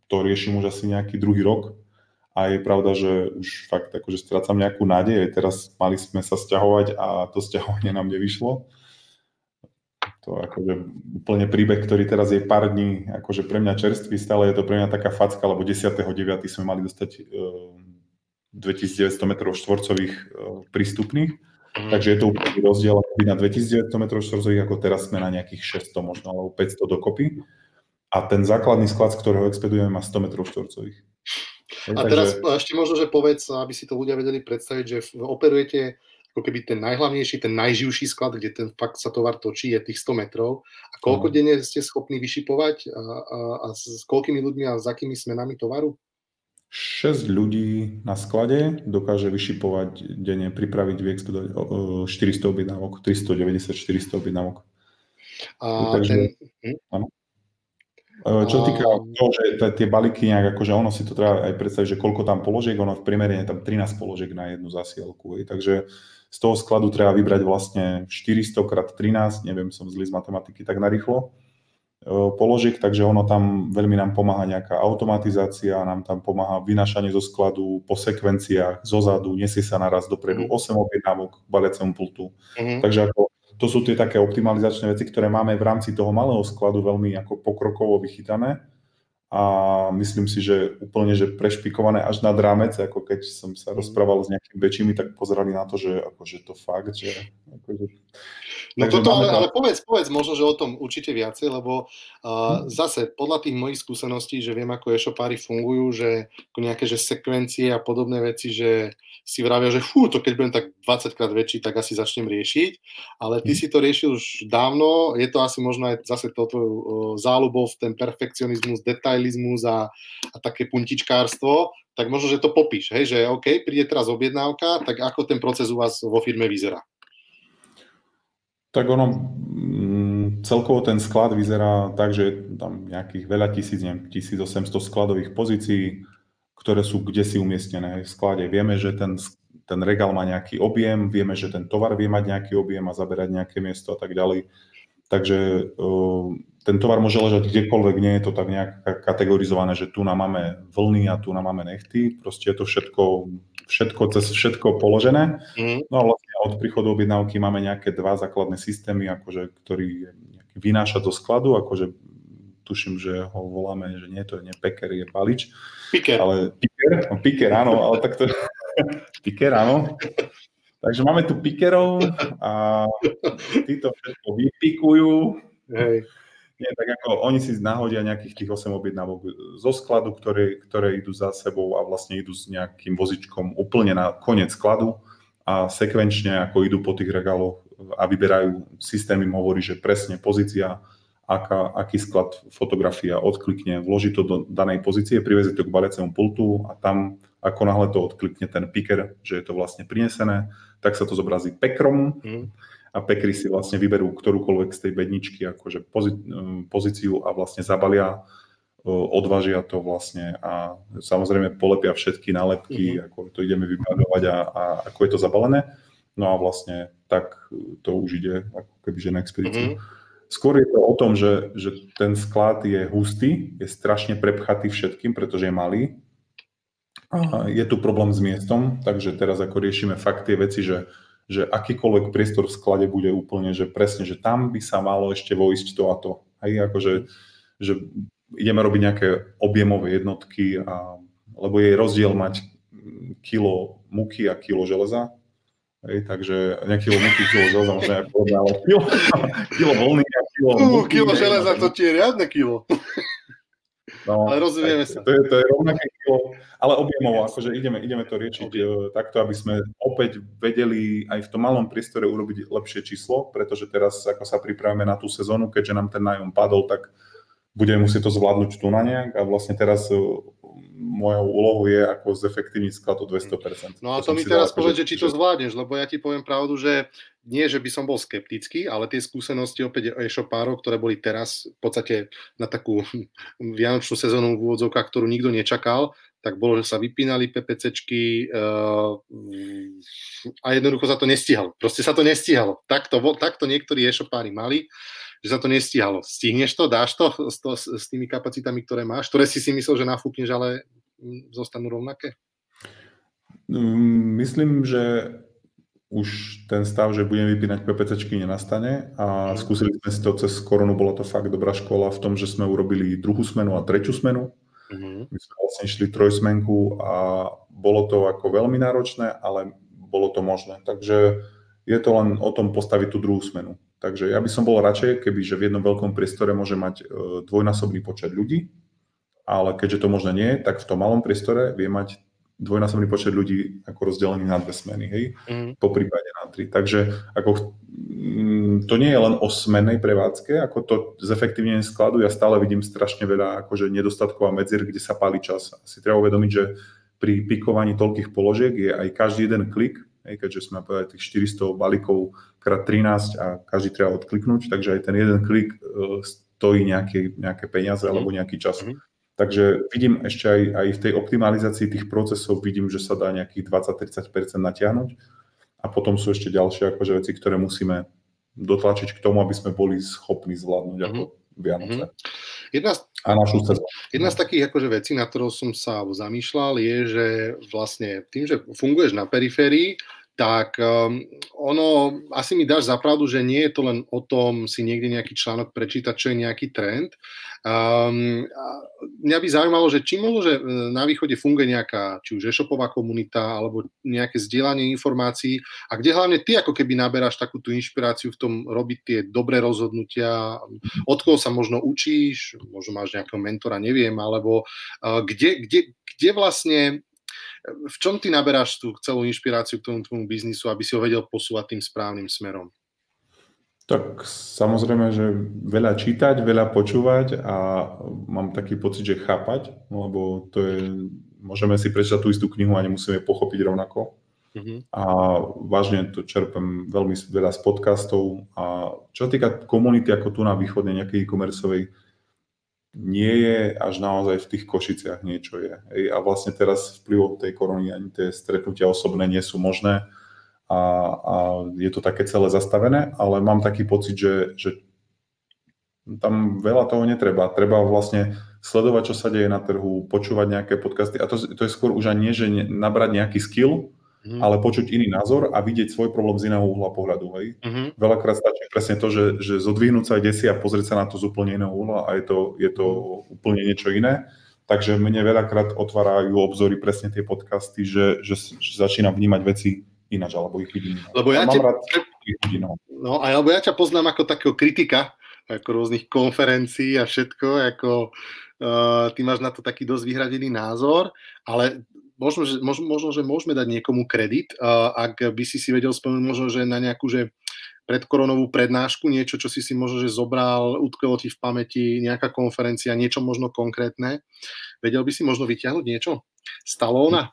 to riešim už asi nejaký druhý rok a je pravda, že už fakt akože strácam nejakú nádej. Teraz mali sme sa stiahovať a to stiahovanie nám nevyšlo. To akože úplne príbeh, ktorý teraz je pár dní akože pre mňa čerstvý, stále je to pre mňa taká facka, lebo 10.9. sme mali dostať uh, 2900 m štvorcových uh, prístupných. Mm. Takže je to úplný rozdiel na 2900 m štvorcových, ako teraz sme na nejakých 600 možno, alebo 500 dokopy. A ten základný sklad, z ktorého expedujeme, má 100 m štvorcových. A teraz takže... ešte možno, že povedz, aby si to ľudia vedeli predstaviť, že operujete ako keby ten najhlavnejší, ten najživší sklad, kde ten fakt sa tovar točí, je tých 100 metrov. A koľko hmm. denne ste schopní vyšipovať a, a, a s koľkými ľuďmi a s akými smenami tovaru? 6 ľudí na sklade dokáže vyšipovať denne, pripraviť, vyexpedovať 400 objednávok, 390-400 objednávok. A Takže, ten... Hm? Áno. Čo týka toho, že tie balíky nejak, akože ono si to treba aj predstaviť, že koľko tam položiek, ono v priemere je tam 13 položiek na jednu zasielku. Hej. Takže z toho skladu treba vybrať vlastne 400 x 13, neviem, som zlý z matematiky tak narýchlo. položiek, takže ono tam veľmi nám pomáha nejaká automatizácia, nám tam pomáha vynášanie zo skladu po sekvenciách, zo zadu, nesie sa naraz dopredu 8 mhm. objednávok k baliacemu pultu. Mm-hmm. Takže ako, to sú tie také optimalizačné veci, ktoré máme v rámci toho malého skladu veľmi ako pokrokovo vychytané a myslím si, že úplne že prešpikované až nad rámec, ako keď som sa mhm. rozprával s nejakými väčšími, tak pozerali na to, že akože to fakt, že... Akože, no toto, ale, ale povedz, povedz možno, že o tom určite viacej, lebo uh, zase podľa tých mojich skúseností, že viem, ako e-shopári fungujú, že ako nejaké že sekvencie a podobné veci, že si vravia, že fú, to keď budem tak 20 krát väčší, tak asi začnem riešiť, ale ty mm. si to riešil už dávno, je to asi možno aj zase to tvojou záľubou v ten perfekcionizmus, detailizmus a, a také puntičkárstvo, tak možno, že to popíš, hej, že OK, príde teraz objednávka, tak ako ten proces u vás vo firme vyzerá? Tak ono, mm, celkovo ten sklad vyzerá tak, že tam nejakých veľa tisíc, neviem, 1800 skladových pozícií, ktoré sú kde si umiestnené v sklade. Vieme, že ten, ten regál má nejaký objem, vieme, že ten tovar vie mať nejaký objem a zaberať nejaké miesto a tak ďalej. Takže ten tovar môže ležať kdekoľvek, nie je to tak nejak kategorizované, že tu nám máme vlny a tu nám máme nechty. Proste je to všetko, všetko cez všetko položené. Mm. No a vlastne od príchodu objednávky máme nejaké dva základné systémy, akože, ktorý vynáša do skladu, akože tuším, že ho voláme, že nie, to je nie peker, je palič. Piker. Ale piker, no, piker áno, ale tak to... piker áno. Takže máme tu pikerov a títo všetko vypikujú. Hej. Nie, tak ako oni si nahodia nejakých tých 8 objednávok zo skladu, ktoré, ktoré idú za sebou a vlastne idú s nejakým vozičkom úplne na koniec skladu a sekvenčne ako idú po tých regáloch a vyberajú, systém im hovorí, že presne pozícia, aká, aký sklad fotografia odklikne, vloží to do danej pozície, privezie to k baliacemu pultu a tam, ako náhle to odklikne ten picker, že je to vlastne prinesené, tak sa to zobrazí pekrom mm. a pekry si vlastne vyberú ktorúkoľvek z tej bedničky akože pozi- um, pozíciu a vlastne zabalia, odvážia to vlastne a samozrejme polepia všetky nálepky, mm. ako to ideme vybadovať a, a ako je to zabalené. No a vlastne tak to už ide ako kebyže na expedíciu. Mm. Skôr je to o tom, že, že ten sklad je hustý, je strašne prepchatý všetkým, pretože je malý. A je tu problém s miestom, takže teraz ako riešime fakt tie veci, že, že akýkoľvek priestor v sklade bude úplne, že presne, že tam by sa malo ešte vojsť to a to. Hej, akože, že ideme robiť nejaké objemové jednotky, a, lebo je rozdiel mať kilo muky a kilo železa, Hej, takže nejaký muky, kilo železa, možno aj podobné, ale kilo, kilo voľný a kilo uh. Kilo železa, to ti je riadne kilo. No, ale rozumieme sa. To je, to je rovnaké kilo, ale objemovo, akože ideme, ideme to riešiť okay. takto, aby sme opäť vedeli aj v tom malom priestore urobiť lepšie číslo, pretože teraz, ako sa pripravíme na tú sezónu, keďže nám ten nájom padol, tak budeme musieť to zvládnuť tu na nejak a vlastne teraz mojou úlohou je ako zefektívniť sklad o 200%. No a to, to mi teraz povedz, že či to zvládneš, lebo ja ti poviem pravdu, že nie, že by som bol skeptický, ale tie skúsenosti opäť e-shopárov, ktoré boli teraz v podstate na takú vianočnú sezónu v úvodzovkách, ktorú nikto nečakal, tak bolo, že sa vypínali PPCčky uh, a jednoducho sa to nestihalo. Proste sa to nestihalo. Takto, takto niektorí e-shopári mali že sa to nestíhalo. Stihneš to, dáš to s, to s tými kapacitami, ktoré máš, ktoré si si myslel, že nafúkneš, ale zostanú rovnaké? Mm, myslím, že už ten stav, že budeme vypínať PPCčky nenastane a mm. skúsili sme si to cez koronu, bola to fakt dobrá škola v tom, že sme urobili druhú smenu a tretiu smenu. Mm. My sme vlastne išli trojsmenku a bolo to ako veľmi náročné, ale bolo to možné. Takže je to len o tom postaviť tú druhú smenu. Takže ja by som bol radšej, keby že v jednom veľkom priestore môže mať e, dvojnásobný počet ľudí, ale keďže to možno nie, tak v tom malom priestore vie mať dvojnásobný počet ľudí ako rozdelený na dve smeny, hej, mm. po prípade na tri. Takže ako, mm, to nie je len o smennej prevádzke, ako to zefektívnenie skladu, ja stále vidím strašne veľa akože nedostatkov a medzier, kde sa pálí čas. Si treba uvedomiť, že pri pikovaní toľkých položiek je aj každý jeden klik hej, keďže sme povedali tých 400 balíkov krát 13 a každý treba odkliknúť, takže aj ten jeden klik uh, stojí nejaké, nejaké peniaze alebo nejaký čas. Mm. Takže vidím ešte aj, aj v tej optimalizácii tých procesov, vidím, že sa dá nejakých 20-30% natiahnuť a potom sú ešte ďalšie akože veci, ktoré musíme dotlačiť k tomu, aby sme boli schopní zvládnuť mm. ako Vianoce. Mm-hmm. Jedna, z, a našu jedna z takých akože vecí, na ktorou som sa zamýšľal, je, že vlastne tým, že funguješ na periférii, tak um, ono, asi mi dáš zapravdu, že nie je to len o tom si niekde nejaký článok prečítať, čo je nejaký trend. Um, mňa by zaujímalo, že či možno, že e, na východe funguje nejaká, či už e-shopová komunita, alebo nejaké zdieľanie informácií. A kde hlavne ty ako keby naberáš takú tú inšpiráciu v tom robiť tie dobré rozhodnutia, od koho sa možno učíš, možno máš nejakého mentora, neviem, alebo uh, kde, kde, kde vlastne v čom ty naberáš tú celú inšpiráciu k tomu tvojmu biznisu, aby si ho vedel posúvať tým správnym smerom? Tak samozrejme, že veľa čítať, veľa počúvať a mám taký pocit, že chápať, lebo to je, môžeme si prečítať tú istú knihu a nemusíme pochopiť rovnako. Uh-huh. A vážne to čerpem veľmi veľa z podcastov a čo týka komunity ako tu na východne nejakej e-commerceovej, nie je až naozaj v tých Košiciach niečo je. A vlastne teraz vplyvom tej korony ani tie stretnutia osobné nie sú možné a, a je to také celé zastavené, ale mám taký pocit, že, že tam veľa toho netreba. Treba vlastne sledovať, čo sa deje na trhu, počúvať nejaké podcasty a to, to je skôr už ani nie, že nabrať nejaký skill, mm. ale počuť iný názor a vidieť svoj problém z iného uhla pohľadu. Hej. Mm-hmm. Veľakrát stačí presne to, že, že zodvihnúť sa aj desi a pozrieť sa na to z úplne iného uhla a je to, je to úplne niečo iné. Takže mne veľakrát otvárajú obzory presne tie podcasty, že, že, že začínam vnímať veci ináč, alebo ich vidím. Lebo ja, te... rád no. no, a lebo ja ťa poznám ako takého kritika, ako rôznych konferencií a všetko, ako uh, ty máš na to taký dosť vyhradený názor, ale možno, že, možno, že môžeme dať niekomu kredit, ak by si si vedel spomenúť možno, že na nejakú, že predkoronovú prednášku, niečo, čo si si možno, že zobral, utkvelo ti v pamäti, nejaká konferencia, niečo možno konkrétne. Vedel by si možno vyťahnuť niečo? Stalóna?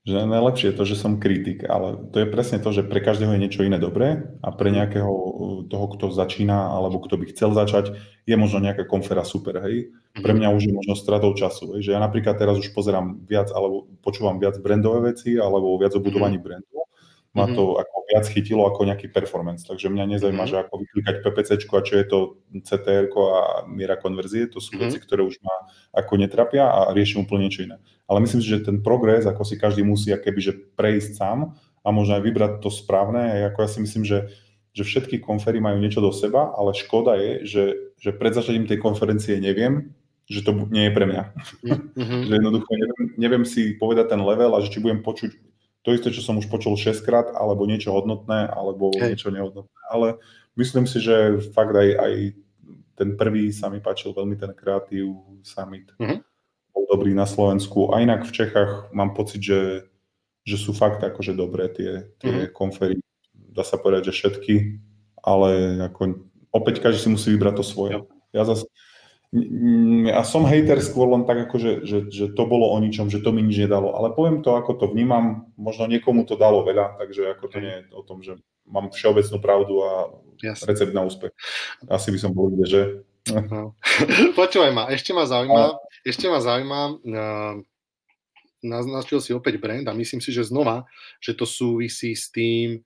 Že najlepšie je to, že som kritik, ale to je presne to, že pre každého je niečo iné dobré a pre nejakého uh, toho, kto začína alebo kto by chcel začať, je možno nejaká konfera super, hej. Pre mňa už je možno stratou času, hej. že ja napríklad teraz už pozerám viac alebo počúvam viac brandové veci alebo viac o budovaní mhm. Ma to mm-hmm. ako viac chytilo ako nejaký performance. Takže mňa nezaujíma, mm-hmm. že ako vyklikať PPC a čo je to CTR a miera konverzie, to sú mm-hmm. veci, ktoré už ma ako netrapia a riešim úplne niečo iné. Ale myslím si, že ten progres, ako si každý musí že prejsť sám a možno aj vybrať to správne, ako ja si myslím, že, že všetky konfery majú niečo do seba, ale škoda je, že, že pred začatím tej konferencie neviem, že to nie je pre mňa. Mm-hmm. že jednoducho neviem, neviem si povedať ten level a že či budem počuť to isté, čo som už počul 6 krát, alebo niečo hodnotné, alebo Hej. niečo nehodnotné. Ale myslím si, že fakt aj, aj ten prvý sa mi páčil veľmi ten Creative Summit. Mm-hmm. Bol dobrý na Slovensku. A inak v Čechách mám pocit, že, že sú fakt akože dobré tie, tie mm-hmm. konfery. Dá sa povedať, že všetky, ale ako, opäť každý si musí vybrať to svoje. Ja zase ja som hater skôr len tak, ako, že, že, že to bolo o ničom, že to mi nič nedalo. Ale poviem to, ako to vnímam. Možno niekomu to dalo veľa, takže ako to nie je o tom, že mám všeobecnú pravdu a Jasne. recept na úspech. Asi by som bol kde, že... No. Počúvaj ma, ešte ma zaujíma, ešte ma zaujíma, uh, naznačil si opäť brand a myslím si, že znova, že to súvisí s tým,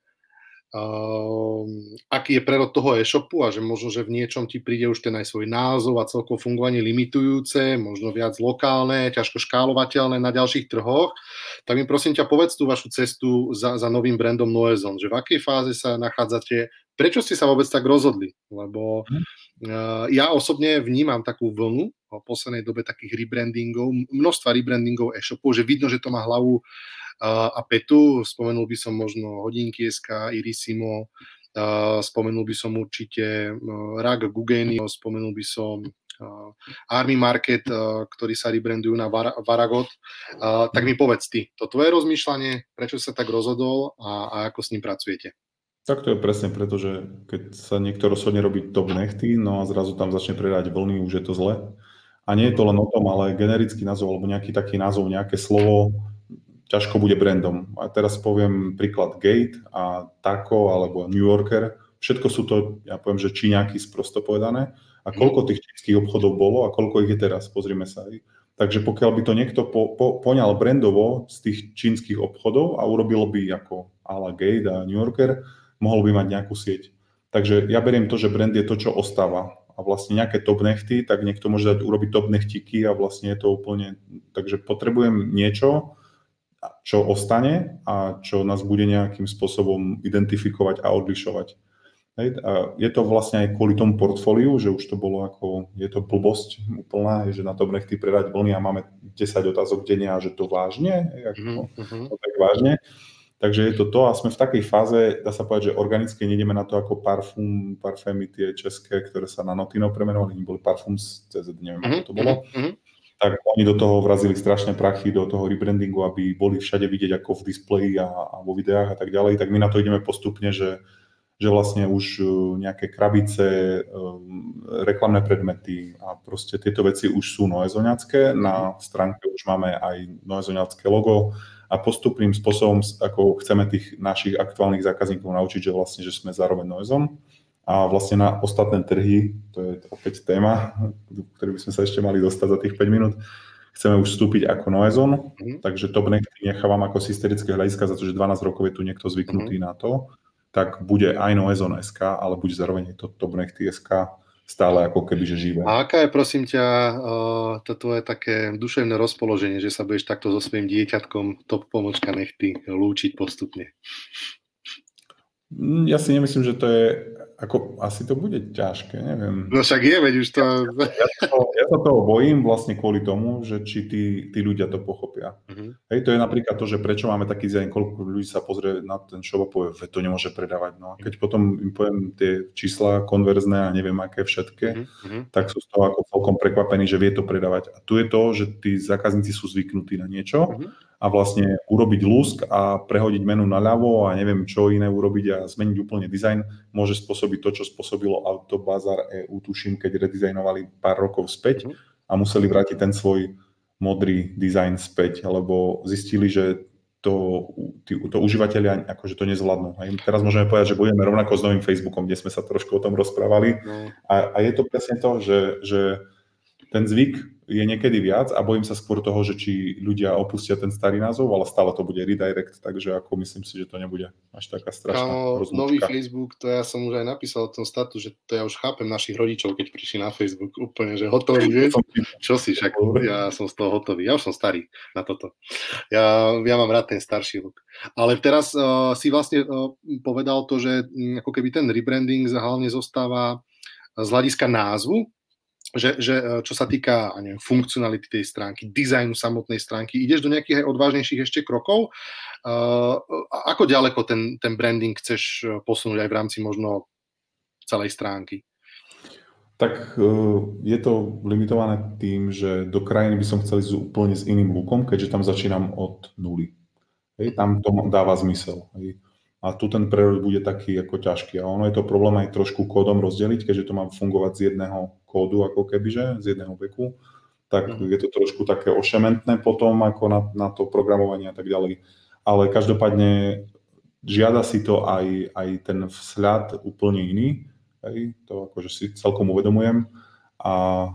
aký je prerod toho e-shopu a že možno, že v niečom ti príde už ten aj svoj názov a celkovo fungovanie limitujúce, možno viac lokálne, ťažko škálovateľné na ďalších trhoch, tak mi prosím ťa povedz tú vašu cestu za, za novým brandom Noezon, že v akej fáze sa nachádzate, prečo ste sa vôbec tak rozhodli? Lebo uh, ja osobne vnímam takú vlnu v poslednej dobe takých rebrandingov, množstva rebrandingov e-shopov, že vidno, že to má hlavu a Petu, spomenul by som možno Hodinky SK, Irisimo, spomenul by som určite Rag Gugenio, spomenul by som Army Market, ktorí sa rebrandujú na Varagot. Tak mi povedz ty, to tvoje rozmýšľanie, prečo sa tak rozhodol a, a ako s ním pracujete? Tak to je presne preto, že keď sa niekto rozhodne robiť top nechty, no a zrazu tam začne predať vlny, už je to zle. A nie je to len o tom, ale generický názov alebo nejaký taký názov, nejaké slovo, ťažko bude brandom. A teraz poviem príklad Gate a Taco alebo New Yorker. Všetko sú to, ja poviem, že Číňaky sprosto povedané. A mhm. koľko tých čínskych obchodov bolo a koľko ich je teraz, pozrime sa. Aj. Takže pokiaľ by to niekto po, po, poňal brandovo z tých čínskych obchodov a urobil by ako ala Gate a New Yorker, mohol by mať nejakú sieť. Takže ja beriem to, že brand je to, čo ostáva. A vlastne nejaké top nechty, tak niekto môže dať urobiť top nechtiky a vlastne je to úplne, takže potrebujem niečo, čo ostane a čo nás bude nejakým spôsobom identifikovať a odlišovať. Hej, a je to vlastne aj kvôli tomu portfóliu, že už to bolo ako, je to blbosť úplná, že na top nechty predať vlny a máme 10 otázok denne a že to vážne, ako, mm-hmm. to tak vážne. Takže je to to a sme v takej fáze, dá sa povedať, že organicky nejdeme na to ako parfum, parfémy tie české, ktoré sa na Notino premenovali, boli parfums CZ, neviem, mm-hmm. ako to bolo. Mm-hmm. Tak oni do toho vrazili strašné prachy, do toho rebrandingu, aby boli všade vidieť ako v displeji a, a vo videách a tak ďalej. Tak my na to ideme postupne, že že vlastne už e, nejaké krabice, e, reklamné predmety a proste tieto veci už sú noezoňacké. Na stránke už máme aj noezoňacké logo a postupným spôsobom, ako chceme tých našich aktuálnych zákazníkov naučiť, že vlastne, že sme zároveň noezom. A vlastne na ostatné trhy, to je opäť téma, ktorý by sme sa ešte mali dostať za tých 5 minút, chceme už vstúpiť ako Noezon, mm-hmm. takže to nechávam ako systerické hľadiska za to, že 12 rokov je tu niekto zvyknutý mm-hmm. na to tak bude aj Noezon SK, ale bude zároveň to Top SK stále ako keby, že živé. A aká je, prosím ťa, to tvoje také duševné rozpoloženie, že sa budeš takto so svojím dieťatkom Top Pomočka Nechty lúčiť postupne? Ja si nemyslím, že to je ako, asi to bude ťažké, neviem. No však je, veď už to... Ja, to, ja sa toho bojím vlastne kvôli tomu, že či tí, tí ľudia to pochopia. Uh-huh. Hej, to je napríklad to, že prečo máme taký zájem, koľko ľudí sa pozrie na ten shop a povie, že to nemôže predávať. No a keď potom im poviem tie čísla konverzné a neviem aké všetké, uh-huh. tak sú z toho ako celkom prekvapení, že vie to predávať. A tu je to, že tí zákazníci sú zvyknutí na niečo uh-huh a vlastne urobiť lusk a prehodiť menu na ľavo a neviem čo iné urobiť a zmeniť úplne dizajn, môže spôsobiť to, čo spôsobilo Autobazar EU, tuším, keď redizajnovali pár rokov späť mhm. a museli vrátiť ten svoj modrý dizajn späť, lebo zistili, že to, tí, to užívateľia akože to nezvládnu. Hej. Teraz môžeme povedať, že budeme rovnako s novým Facebookom, kde sme sa trošku o tom rozprávali. No. A, a je to presne to, že, že ten zvyk je niekedy viac a bojím sa skôr toho, že či ľudia opustia ten starý názov, ale stále to bude redirect, takže ako myslím si, že to nebude až taká strašná Kámo, nový Facebook, to ja som už aj napísal o tom statu, že to ja už chápem našich rodičov, keď prišli na Facebook úplne, že hotový, vieš? Čo si, však ja som z toho hotový, ja už som starý na toto. Ja, ja mám rád ten starší look. Ale teraz uh, si vlastne uh, povedal to, že um, ako keby ten rebranding hlavne zostáva z hľadiska názvu, že, že e, čo sa týka neviem, funkcionality tej stránky, dizajnu samotnej stránky, ideš do nejakých aj odvážnejších ešte krokov. Uh, ako ďaleko ten, ten branding chceš e, posunúť aj v rámci možno celej stránky? Tak je to limitované tým, že do krajiny by som chcel ísť úplne s iným lookom, keďže tam začínam od nuly. Hej, tam to dáva zmysel. Hej a tu ten prerod bude taký ako ťažký. A ono je to problém aj trošku kódom rozdeliť, keďže to má fungovať z jedného kódu, ako kebyže, z jedného veku, tak mm. je to trošku také ošementné potom, ako na, na to programovanie a tak ďalej. Ale každopádne žiada si to aj, aj ten vzhľad úplne iný, hej, to akože si celkom uvedomujem a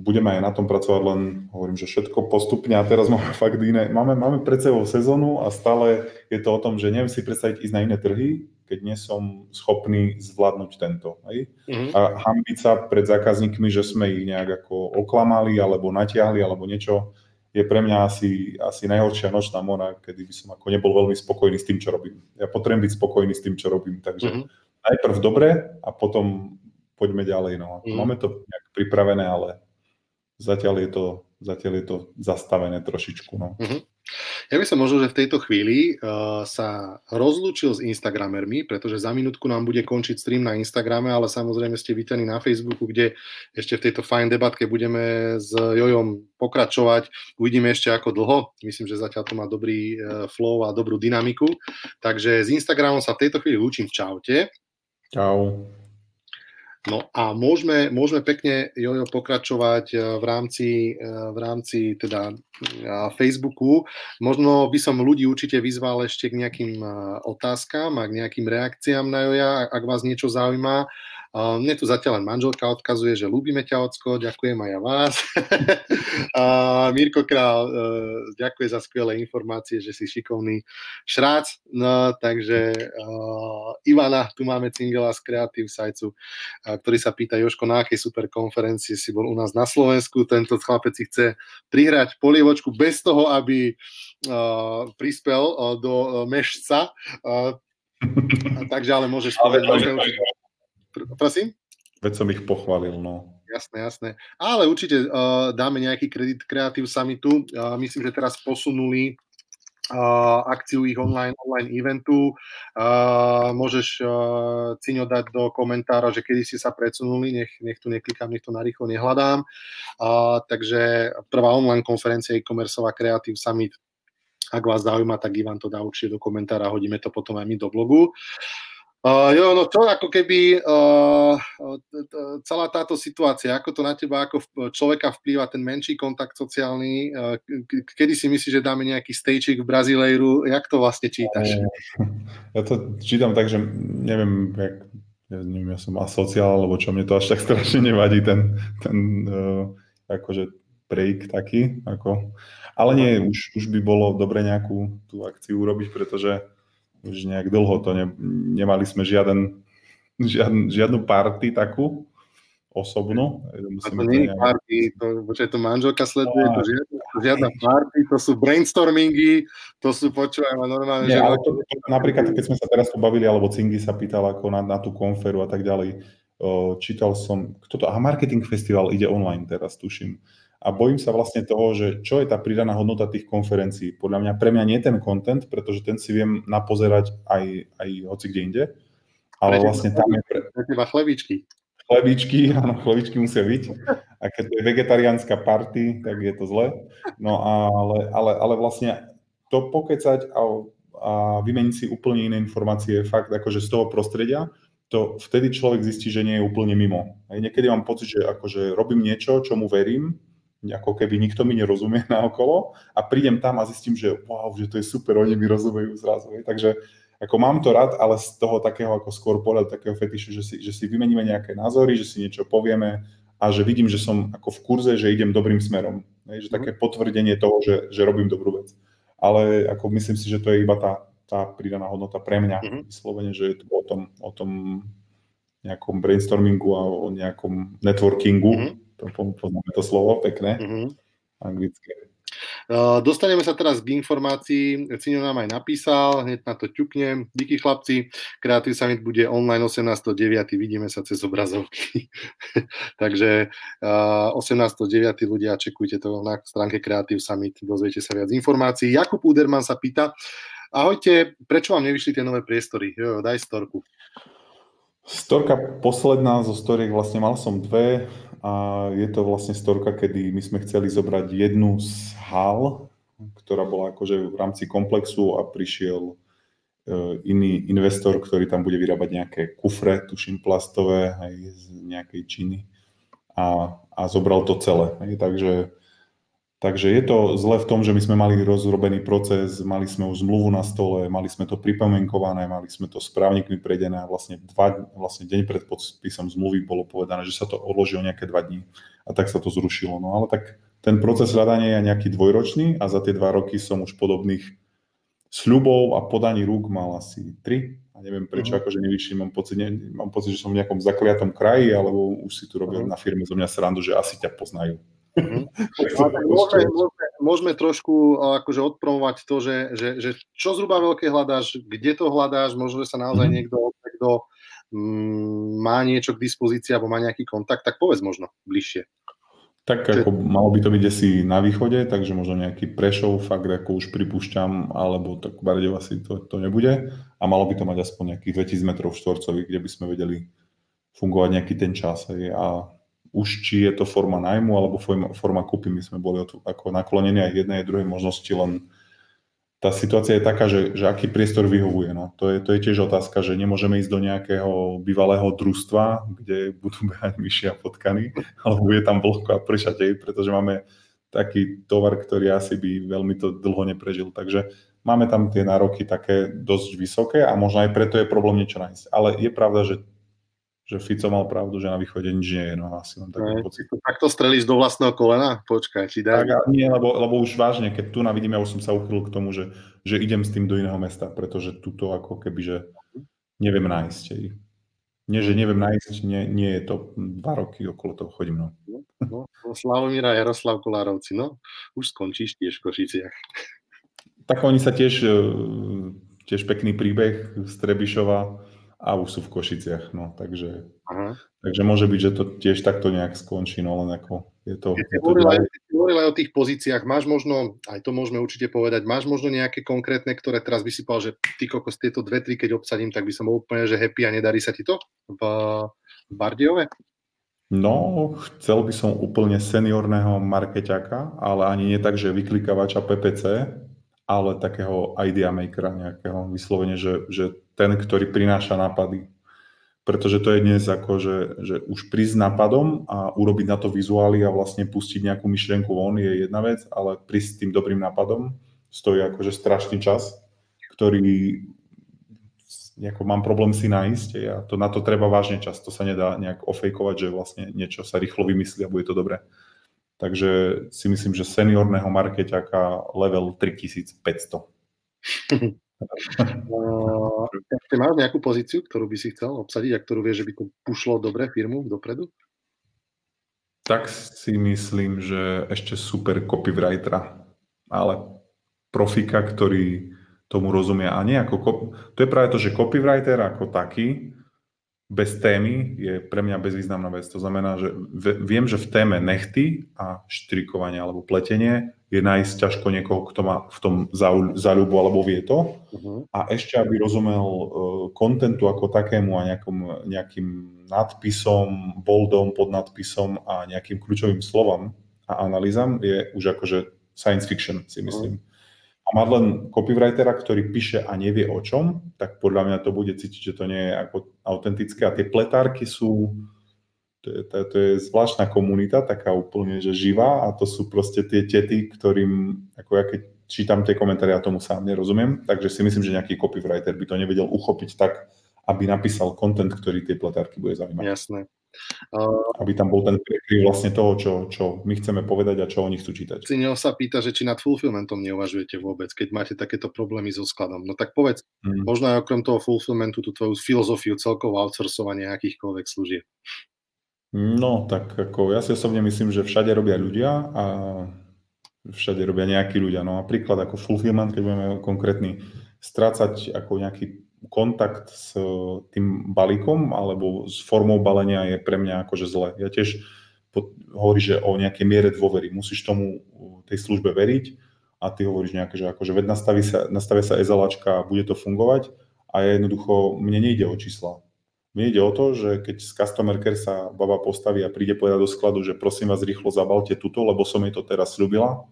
budeme aj na tom pracovať, len hovorím, že všetko postupne a teraz máme fakt iné, máme, máme pred sebou sezónu a stále je to o tom, že neviem si predstaviť ísť na iné trhy, keď nie som schopný zvládnuť tento. Hej? Mm-hmm. A hambiť sa pred zákazníkmi, že sme ich nejak ako oklamali alebo natiahli alebo niečo, je pre mňa asi, asi najhoršia nočná mora, kedy by som ako nebol veľmi spokojný s tým, čo robím. Ja potrebujem byť spokojný s tým, čo robím, takže mm-hmm. najprv dobre a potom poďme ďalej. No. Mm-hmm. Máme to nejak pripravené, ale zatiaľ je to, zatiaľ je to zastavené trošičku. No. Uh-huh. Ja by som možno, že v tejto chvíli uh, sa rozlúčil s Instagramermi, pretože za minútku nám bude končiť stream na Instagrame, ale samozrejme ste vítaní na Facebooku, kde ešte v tejto fajn debatke budeme s Jojom pokračovať. Uvidíme ešte ako dlho. Myslím, že zatiaľ to má dobrý uh, flow a dobrú dynamiku. Takže s Instagramom sa v tejto chvíli lúčim. Čaute. Čau. No a môžeme, môžeme pekne, Jojo, pokračovať eh, v rámci, eh, v rámci teda eh, Facebooku. Možno by som ľudí určite vyzval ešte k nejakým otázkam a k nejakým reakciám na Joja, ak vás niečo zaujíma. Mne tu zatiaľ len manželka odkazuje, že ľúbime ťa, Ocko, ďakujem aj ja vás. uh, Mirko Král uh, ďakuje za skvelé informácie, že si šikovný šrác. No, takže uh, Ivana, tu máme Cingela z Creative Siteu, uh, ktorý sa pýta, Joško, na akej super konferencii si bol u nás na Slovensku. Tento chlapec si chce prihrať polievočku bez toho, aby uh, prispel uh, do mešca. Uh, takže ale môžeš povedať. Prosím? Veď som ich pochválil, no. Jasné, jasné. Ale určite uh, dáme nejaký kredit Creative Summitu. Uh, myslím, že teraz posunuli uh, akciu ich online, online eventu. Uh, môžeš uh, Ciňo dať do komentára, že kedy si sa predsunuli, nech, nech tu neklikám, nech to narýchlo nehľadám. Uh, takže prvá online konferencia e-commerceová Creative Summit ak vás zaujíma, tak Ivan to dá určite do komentára, hodíme to potom aj my do blogu. Uh, jo, no to ako keby uh, celá táto situácia, ako to na teba ako človeka vplýva ten menší kontakt sociálny, uh, kedy si myslíš, že dáme nejaký stagek v Brazílejru, jak to vlastne čítaš? Ja to čítam tak, že neviem, jak, ja, neviem, ja som asociál, alebo čo mne to až tak strašne nevadí, ten, ten uh, akože break taký, ako, ale nie, už, už by bolo dobre nejakú tú akciu urobiť, pretože už nejak dlho to ne, nemali sme žiaden, žiadn, žiadnu party takú osobnú. Musím a to nie je nejak... party, to, počkaj, to manželka sleduje, to žiadna, žiadna party, to sú brainstormingy, to sú, počúvaj ma normálne. Nie, že... ale to, to, napríklad, keď sme sa teraz pobavili, alebo Cingy sa pýtal ako na, na tú konferu a tak ďalej, čítal som, kto to, aha, Marketing Festival ide online teraz, tuším a bojím sa vlastne toho, že čo je tá pridaná hodnota tých konferencií. Podľa mňa, pre mňa nie ten content, pretože ten si viem napozerať aj, aj hoci kde inde, ale pre vlastne tam je... Pre, pre teba chlebičky. Chlebičky, áno, chlebičky musia byť. A keď to je vegetariánska party, tak je to zle. No ale, ale, ale vlastne to pokecať a, a vymeniť si úplne iné informácie fakt akože z toho prostredia, to vtedy človek zistí, že nie je úplne mimo. Aj niekedy mám pocit, že akože robím niečo, čomu verím, ako keby nikto mi nerozumie na okolo a prídem tam a zistím, že wow, že to je super, oni mi rozumejú zrazu. Takže ako mám to rád, ale z toho takého ako skôr pohľad takého fetišu, že si, že si vymeníme nejaké názory, že si niečo povieme a že vidím, že som ako v kurze, že idem dobrým smerom. Že mhm. také potvrdenie toho, že, že robím dobrú vec. Ale ako myslím si, že to je iba tá, tá pridaná hodnota pre mňa. Mm-hmm. Vyslovene, že je to o tom, o tom nejakom brainstormingu a o nejakom networkingu. Mm-hmm poznáme to slovo, pekné, mm-hmm. anglické. Dostaneme sa teraz k informácii, Cino nám aj napísal, hneď na to ťuknem. Díky chlapci, Creative Summit bude online 18.9. Vidíme sa cez obrazovky. Takže 18.9. ľudia, čekujte to na stránke Creative Summit, dozviete sa viac informácií. Jakub Uderman sa pýta, ahojte, prečo vám nevyšli tie nové priestory? Jo, daj storku. Storka posledná zo storiek, vlastne mal som dve, a je to vlastne storka, kedy my sme chceli zobrať jednu z hal, ktorá bola akože v rámci komplexu a prišiel e, iný investor, ktorý tam bude vyrábať nejaké kufre, tuším plastové, aj z nejakej Číny a, a zobral to celé. Takže Takže je to zle v tom, že my sme mali rozrobený proces, mali sme už zmluvu na stole, mali sme to pripomenkované, mali sme to s právnikmi prejdené a vlastne, dva, vlastne deň pred podpisom zmluvy bolo povedané, že sa to odloží o nejaké dva dní a tak sa to zrušilo. No ale tak ten proces hľadania je nejaký dvojročný a za tie dva roky som už podobných sľubov a podaní rúk mal asi tri a neviem prečo, uh-huh. akože nevyšli, mám pocit, ne, mám pocit, že som v nejakom zakliatom kraji, alebo už si tu robia uh-huh. na firme zo mňa srandu, že asi ťa poznajú. Mm-hmm. môžeme, môžeme, môžeme trošku akože odpromovať to, že, že, že čo zhruba veľké hľadáš, kde to hľadáš, možno, že sa naozaj mm-hmm. niekto, niekto mm, má niečo k dispozícii alebo má nejaký kontakt, tak povedz možno bližšie. Tak ako malo by to byť asi na východe, takže možno nejaký Prešov, fakt ako už pripúšťam, alebo tak Bardejov asi to, to nebude. A malo by to mať aspoň nejakých 2000 metrov štvorcových, kde by sme vedeli fungovať nejaký ten čas. A už či je to forma najmu alebo forma, kúpy, my sme boli ako naklonení aj jednej aj druhej možnosti, len tá situácia je taká, že, že aký priestor vyhovuje. No. To, je, to je tiež otázka, že nemôžeme ísť do nejakého bývalého družstva, kde budú behať myši a potkany, alebo bude tam vlhko a pršatej, pretože máme taký tovar, ktorý asi by veľmi to dlho neprežil. Takže máme tam tie nároky také dosť vysoké a možno aj preto je problém niečo nájsť. Ale je pravda, že že Fico mal pravdu, že na východe nič nie je, no asi mám taký pocit. Tak to strelíš do vlastného kolena? Počkaj, či dá... Tak, nie, lebo, lebo už vážne, keď tu na vidím, ja už som sa uchyl k tomu, že, že idem s tým do iného mesta, pretože tuto ako keby, že neviem nájsť. Nie, že neviem nájsť, nie, nie je to dva roky okolo toho chodím. No. No, no, Slavomíra Jaroslav Kolárovci, no, už skončíš tiež v Košiciach. Tak oni sa tiež, e, tiež pekný príbeh z Trebišova a už sú v Košiciach, no, takže, Aha. takže môže byť, že to tiež takto nejak skončí, no len ako je to... Keď je to hovoril aj o tých pozíciách, máš možno, aj to môžeme určite povedať, máš možno nejaké konkrétne, ktoré teraz by si povedal, že ty kokos tieto dve, tri, keď obsadím, tak by som bol úplne, že happy a nedarí sa ti to v, v Bardiove? No, chcel by som úplne seniorného markeťaka, ale ani nie tak, že vyklikávača PPC, ale takého idea makera nejakého, vyslovene, že, že ten, ktorý prináša nápady. Pretože to je dnes ako, že, že už prísť nápadom a urobiť na to vizuály a vlastne pustiť nejakú myšlienku von je jedna vec, ale prísť s tým dobrým nápadom stojí akože strašný čas, ktorý nejako mám problém si nájsť a to, na to treba vážne čas, to sa nedá nejak ofejkovať, že vlastne niečo sa rýchlo vymyslí a bude to dobré. Takže si myslím, že seniorného markeťaka level 3500. Ty máš nejakú pozíciu, ktorú by si chcel obsadiť a ktorú vieš, že by to pušlo dobre firmu dopredu? Tak si myslím, že ešte super copywritera, ale profika, ktorý tomu rozumie a nie ako... To je práve to, že copywriter ako taký bez témy je pre mňa bezvýznamná vec. To znamená, že viem, že v téme nechty a štrikovanie alebo pletenie je nájsť ťažko niekoho, kto má v tom záľubu alebo vie to. Uh-huh. A ešte, aby rozumel kontentu uh, ako takému a nejakom, nejakým nadpisom, boldom, podnadpisom a nejakým kľúčovým slovom a analýzam je už akože science fiction, si myslím. Uh-huh a mať len copywritera, ktorý píše a nevie o čom, tak podľa mňa to bude cítiť, že to nie je ako autentické. A tie pletárky sú, to je, to, to je zvláštna komunita, taká úplne, že živá a to sú proste tie tety, ktorým, ako ja keď čítam tie komentáre, ja tomu sám nerozumiem, takže si myslím, že nejaký copywriter by to nevedel uchopiť tak, aby napísal content, ktorý tie pletárky bude zaujímať. Jasné. Aby tam bol ten prekryv vlastne toho, čo, čo my chceme povedať a čo oni chcú čítať. Cineo sa pýta, že či nad fulfillmentom neuvažujete vôbec, keď máte takéto problémy so skladom. No tak povedz, mm. možno aj okrem toho fulfillmentu, tú tvoju filozofiu celkovo outsourcovania akýchkoľvek služieb. No, tak ako ja si osobne myslím, že všade robia ľudia a všade robia nejakí ľudia. No a príklad ako fulfillment, keď budeme konkrétny, strácať ako nejaký kontakt s e, tým balíkom alebo s formou balenia je pre mňa akože zle. Ja tiež hovorí, že o nejakej miere dôvery. Musíš tomu tej službe veriť a ty hovoríš nejaké, že akože ved nastaví sa, nastavia sa ezalačka a bude to fungovať a jednoducho, mne nejde o čísla. Mne ide o to, že keď z customer care sa baba postaví a príde povedať do skladu, že prosím vás rýchlo zabalte tuto, lebo som jej to teraz slúbila,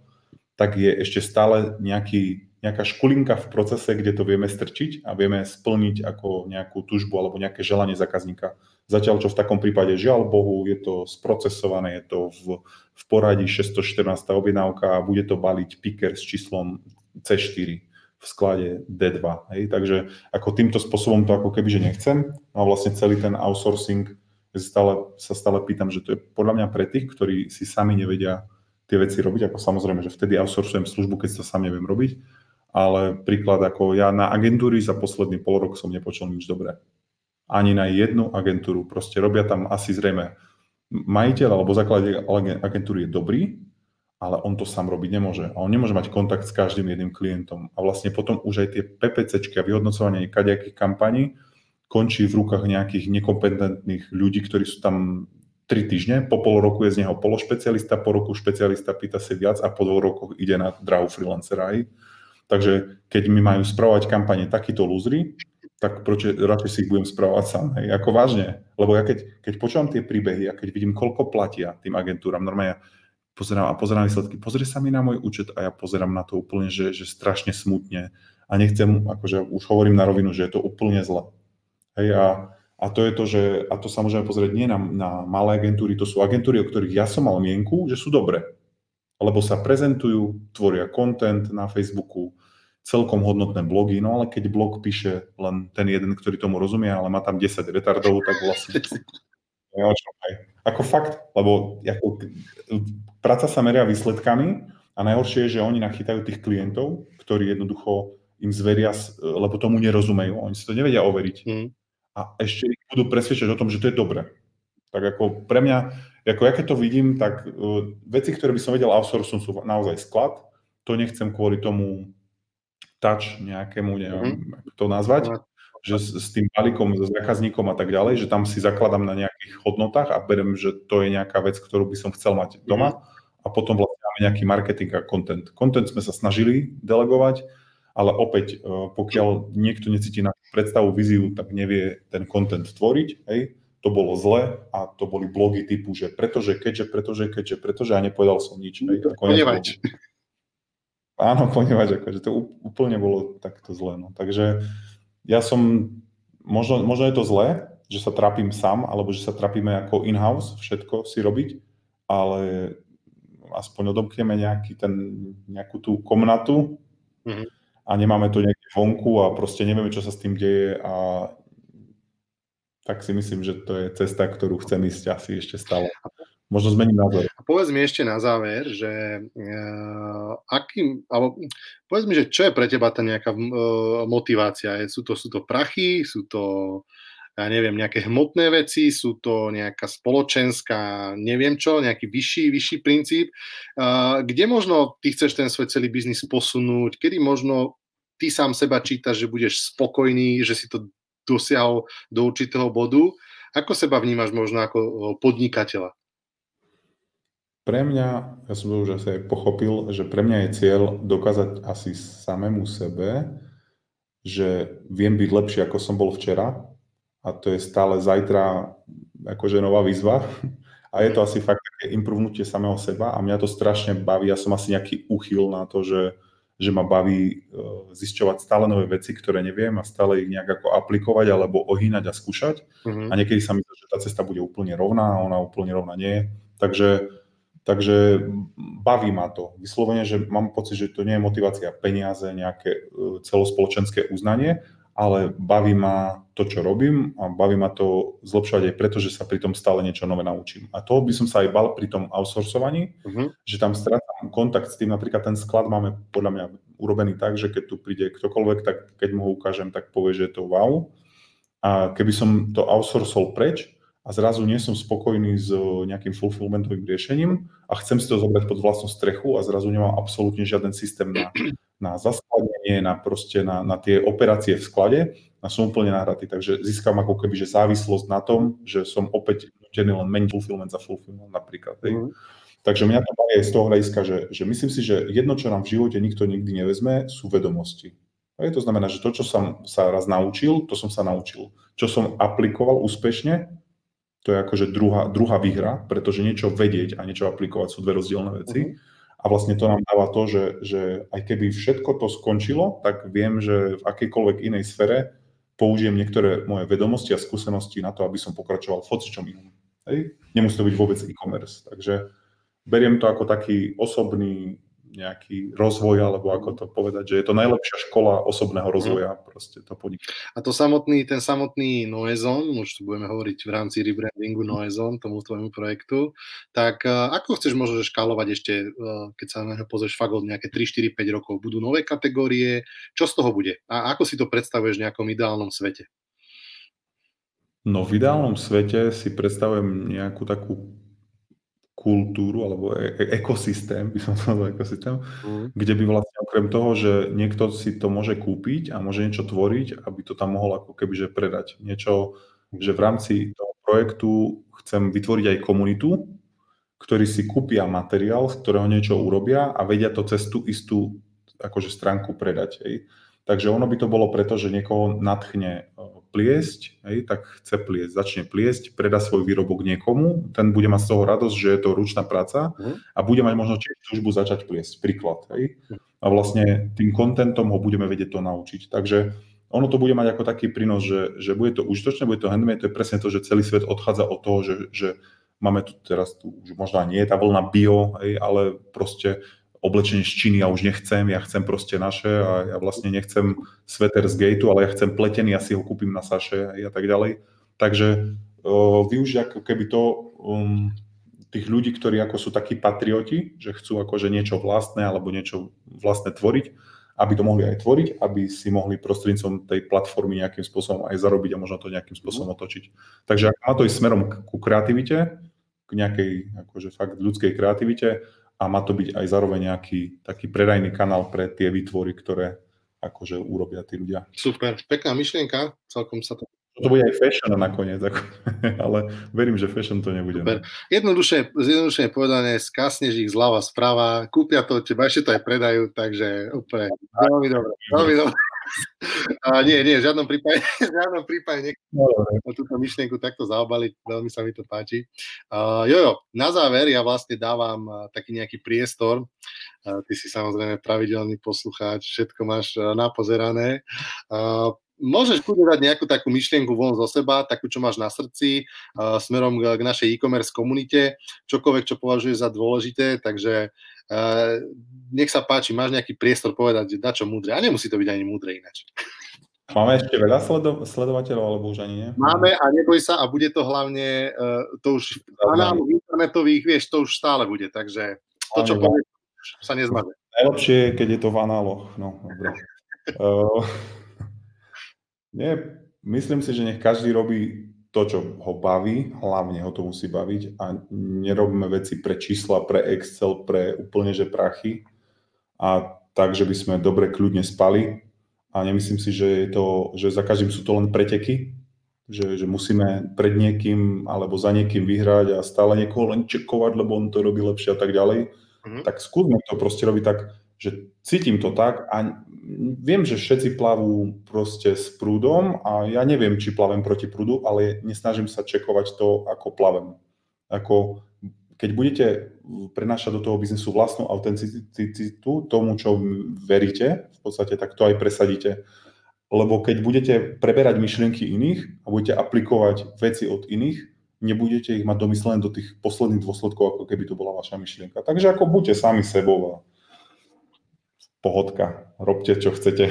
tak je ešte stále nejaký nejaká škulinka v procese, kde to vieme strčiť a vieme splniť ako nejakú tužbu alebo nejaké želanie zákazníka. Zatiaľ, čo v takom prípade, žiaľ Bohu, je to sprocesované, je to v, v poradí 614 objednávka a bude to baliť picker s číslom C4 v sklade D2. Hej? Takže ako týmto spôsobom to ako keby, že nechcem. A vlastne celý ten outsourcing stále, sa stále pýtam, že to je podľa mňa pre tých, ktorí si sami nevedia tie veci robiť, ako samozrejme, že vtedy outsourcujem službu, keď to sám neviem robiť, ale príklad ako ja na agentúry za posledný pol rok som nepočul nič dobré. Ani na jednu agentúru. Proste robia tam asi zrejme majiteľ alebo základ agentúry je dobrý, ale on to sám robiť nemôže. A on nemôže mať kontakt s každým jedným klientom. A vlastne potom už aj tie PPCčky a vyhodnocovanie kadejakých kampaní končí v rukách nejakých nekompetentných ľudí, ktorí sú tam 3 týždne, po pol roku je z neho pološpecialista, po roku špecialista pýta si viac a po dvoch rokoch ide na drahu freelancera. Takže keď mi majú spravovať kampane takíto lúzry, tak proč, radšej si ich budem spravovať sám. Hej, ako vážne. Lebo ja keď, keď počúvam tie príbehy a keď vidím, koľko platia tým agentúram, normálne pozerám a pozerám výsledky, pozrie sa mi na môj účet a ja pozerám na to úplne, že, že strašne smutne. A nechcem, akože už hovorím na rovinu, že je to úplne zle. Hej, a, a to je to, že, a to sa môžeme pozrieť nie na, na malé agentúry, to sú agentúry, o ktorých ja som mal mienku, že sú dobré. Lebo sa prezentujú, tvoria content na Facebooku, celkom hodnotné blogy, no ale keď blog píše len ten jeden, ktorý tomu rozumie, ale má tam 10 retardov, tak vlastne... Ako fakt, lebo ako, práca sa meria výsledkami a najhoršie je, že oni nachytajú tých klientov, ktorí jednoducho im zveria, lebo tomu nerozumejú, oni si to nevedia overiť. Mm. A ešte ich budú presvedčať o tom, že to je dobre. Tak ako pre mňa, ako ja keď to vidím, tak uh, veci, ktoré by som vedel outsourcing sú naozaj sklad. To nechcem kvôli tomu touch nejakému, neviem, mm-hmm. to nazvať. Že s, tým balíkom, s zákazníkom a tak ďalej, že tam si zakladám na nejakých hodnotách a berem, že to je nejaká vec, ktorú by som chcel mať doma mm-hmm. a potom vlastne máme nejaký marketing a content. Content sme sa snažili delegovať, ale opäť, e, pokiaľ niekto necíti na predstavu, víziu, tak nevie ten content tvoriť, hej, to bolo zle a to boli blogy typu, že pretože, keďže, pretože, keďže, pretože a nepovedal som nič. Hej, Ponevač. Áno, ponevač, akože to úplne bolo takto zle. No. Takže ja som, možno, možno je to zlé, že sa trápim sám, alebo že sa trápime ako in-house, všetko si robiť, ale aspoň odomkneme nejaký ten, nejakú tú komnatu mm-hmm. a nemáme to nejaké vonku a proste nevieme, čo sa s tým deje a tak si myslím, že to je cesta, ktorú chcem ísť asi ešte stále. Možno zmením názor. Povedz mi ešte na záver, že uh, akým, alebo povedz mi, že čo je pre teba tá nejaká uh, motivácia? Sú to, sú to prachy, sú to ja neviem, nejaké hmotné veci, sú to nejaká spoločenská, neviem čo, nejaký vyšší, vyšší princíp. Uh, kde možno ty chceš ten svoj celý biznis posunúť? Kedy možno ty sám seba čítaš, že budeš spokojný, že si to dosiahol do určitého bodu. Ako seba vnímaš možno ako podnikateľa? Pre mňa, ja som to už asi aj pochopil, že pre mňa je cieľ dokázať asi samému sebe, že viem byť lepší, ako som bol včera a to je stále zajtra akože nová výzva a je to asi fakt také improvnutie samého seba a mňa to strašne baví, ja som asi nejaký uchyl na to, že že ma baví e, zisťovať stále nové veci, ktoré neviem a stále ich nejak ako aplikovať alebo ohýnať a skúšať. Mm-hmm. A niekedy sa mi zdá, že tá cesta bude úplne rovná a ona úplne rovná nie je. Takže, takže baví ma to. Vyslovene, že mám pocit, že to nie je motivácia peniaze, nejaké e, celospoločenské uznanie, ale baví ma to, čo robím a baví ma to zlepšovať aj preto, že sa pri tom stále niečo nové naučím. A toho by som sa aj bal pri tom outsourcovaní, uh-huh. že tam strátam kontakt s tým, napríklad ten sklad máme podľa mňa urobený tak, že keď tu príde ktokoľvek, tak keď mu ho ukážem, tak povie, že je to wow. A keby som to outsourcol preč a zrazu nie som spokojný s nejakým fulfillmentovým riešením a chcem si to zobrať pod vlastnú strechu a zrazu nemám absolútne žiaden systém na na zaskladenie, na, proste na, na tie operácie v sklade a som úplne nahratý. Takže získam ako keby že závislosť na tom, že som opäť nutený len meniť fulfillment za fulfillment napríklad. Mm. Takže mňa to baví z toho hľadiska, že, že myslím si, že jedno, čo nám v živote nikto nikdy nevezme, sú vedomosti. A to znamená, že to, čo som sa raz naučil, to som sa naučil. Čo som aplikoval úspešne, to je akože druhá, druhá výhra, pretože niečo vedieť a niečo aplikovať sú dve rozdielne veci. Mm-hmm. A vlastne to nám dáva to, že, že aj keby všetko to skončilo, tak viem, že v akejkoľvek inej sfere použijem niektoré moje vedomosti a skúsenosti na to, aby som pokračoval v hocičom inom. Hej? Nemusí to byť vôbec e-commerce. Takže beriem to ako taký osobný nejaký rozvoj, alebo ako to povedať, že je to najlepšia škola osobného rozvoja, mm. proste to podnik. A to samotný, ten samotný Noezon, už tu budeme hovoriť v rámci rebrandingu Noezon, tomu tvojmu projektu, tak uh, ako chceš možno škálovať ešte, uh, keď sa na pozrieš fakt od nejaké 3, 4, 5 rokov, budú nové kategórie, čo z toho bude? A ako si to predstavuješ v nejakom ideálnom svete? No v ideálnom svete si predstavujem nejakú takú kultúru alebo e- e- ekosystém, by som povedal ekosystém, mm. kde by vlastne okrem toho, že niekto si to môže kúpiť a môže niečo tvoriť, aby to tam mohol ako keby že predať. Niečo, že v rámci toho projektu chcem vytvoriť aj komunitu, ktorí si kúpia materiál, z ktorého niečo urobia a vedia to cez tú istú akože stránku predať. Hej. Takže ono by to bolo preto, že niekoho nadchne pliesť, hej, tak chce pliesť, začne pliesť, predá svoj výrobok niekomu, ten bude mať z toho radosť, že je to ručná práca uh-huh. a bude mať možno tiež túžbu začať pliesť, príklad. Hej. A vlastne tým kontentom ho budeme vedieť to naučiť. Takže ono to bude mať ako taký prínos, že, že bude to užitočné, bude to handmade, to je presne to, že celý svet odchádza od toho, že, že máme tu teraz, tu, už možno nie je tá vlna bio, hej, ale proste oblečenie z Číny ja už nechcem, ja chcem proste naše a ja vlastne nechcem sveter z Gateu, ale ja chcem pletený, ja si ho kúpim na Saše a tak ďalej. Takže uh, využiť ako keby to um, tých ľudí, ktorí ako sú takí patrioti, že chcú akože niečo vlastné alebo niečo vlastné tvoriť, aby to mohli aj tvoriť, aby si mohli prostredníctvom tej platformy nejakým spôsobom aj zarobiť a možno to nejakým spôsobom otočiť. Takže ak má to ísť smerom ku kreativite, k nejakej akože fakt ľudskej kreativite, a má to byť aj zároveň nejaký taký predajný kanál pre tie výtvory, ktoré akože urobia tí ľudia. Super, pekná myšlienka, celkom sa to to bude aj fashion nakoniec, ako, ale verím, že fashion to nebude. Super. Jednoduše, jednoduše povedané, skasneš ich zľava, správa, kúpia to, teba ešte to aj predajú, takže úplne veľmi dobre, veľmi dobre. A nie, nie, v žiadnom prípade, v žiadnom prípade nechcem no, túto myšlienku takto zaobaliť, veľmi sa mi to páči. Uh, jojo, na záver ja vlastne dávam uh, taký nejaký priestor, uh, ty si samozrejme pravidelný poslucháč, všetko máš uh, napozerané. Uh, môžeš kľudne dať nejakú takú myšlienku von zo seba, takú, čo máš na srdci, uh, smerom k, k našej e-commerce komunite, čokoľvek, čo považuješ za dôležité, takže uh, nech sa páči, máš nejaký priestor povedať, na čo múdre, a nemusí to byť ani múdre ináč. Máme ešte veľa sledo- sledovateľov, alebo už ani nie? Máme a neboj sa a bude to hlavne, uh, to už v internetových, vieš, to už stále bude, takže to, čo povie, sa nezmaže. Najlepšie, keď je to v análoch, no, dobre. uh, Nie, myslím si, že nech každý robí to, čo ho baví, hlavne ho to musí baviť a nerobíme veci pre čísla, pre Excel, pre úplne že prachy a tak, že by sme dobre kľudne spali a nemyslím si, že, je to, že za každým sú to len preteky, že, že musíme pred niekým alebo za niekým vyhrať a stále niekoho len čekovať, lebo on to robí lepšie a tak ďalej. Mm-hmm. Tak skúsme to proste robiť tak, že cítim to tak a viem, že všetci plavú proste s prúdom a ja neviem, či plavem proti prúdu, ale nesnažím sa čekovať to, ako plavem. Ako, keď budete prenášať do toho biznesu vlastnú autenticitu, tomu, čo veríte, v podstate tak to aj presadíte. Lebo keď budete preberať myšlienky iných a budete aplikovať veci od iných, nebudete ich mať domyslené do tých posledných dôsledkov, ako keby to bola vaša myšlienka. Takže ako buďte sami sebou pohodka. Robte, čo chcete.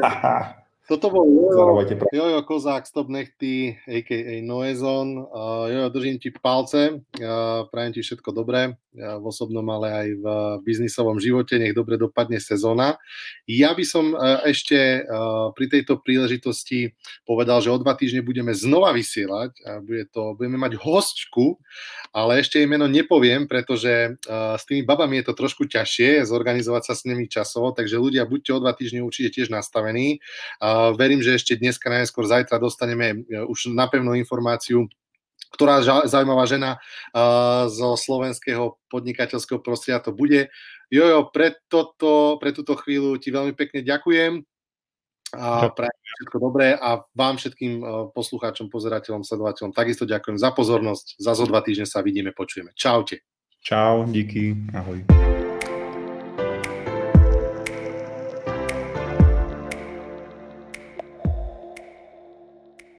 Toto bol Jojo, Jojo Kozák, Stop Nechty, a.k.a. Noezon. Uh, Jojo, držím ti palce, uh, prajem ti všetko dobré uh, v osobnom, ale aj v biznisovom živote. Nech dobre dopadne sezóna. Ja by som uh, ešte uh, pri tejto príležitosti povedal, že o dva týždne budeme znova vysielať. A bude to, budeme mať hostku, ale ešte jej meno nepoviem, pretože uh, s tými babami je to trošku ťažšie zorganizovať sa s nimi časovo, takže ľudia, buďte o dva týždne určite tiež nastavení. Uh, verím, že ešte dneska, najskôr zajtra dostaneme e, už napevnú informáciu, ktorá zaujímavá žena uh, zo slovenského podnikateľského prostredia to bude. Jojo, pre, toto, pre túto chvíľu ti veľmi pekne ďakujem a prajem všetko dobré a vám všetkým uh, poslucháčom, pozerateľom, sledovateľom takisto ďakujem za pozornosť. Za zo dva týždne sa vidíme, počujeme. Čaute. Čau, díky, ahoj.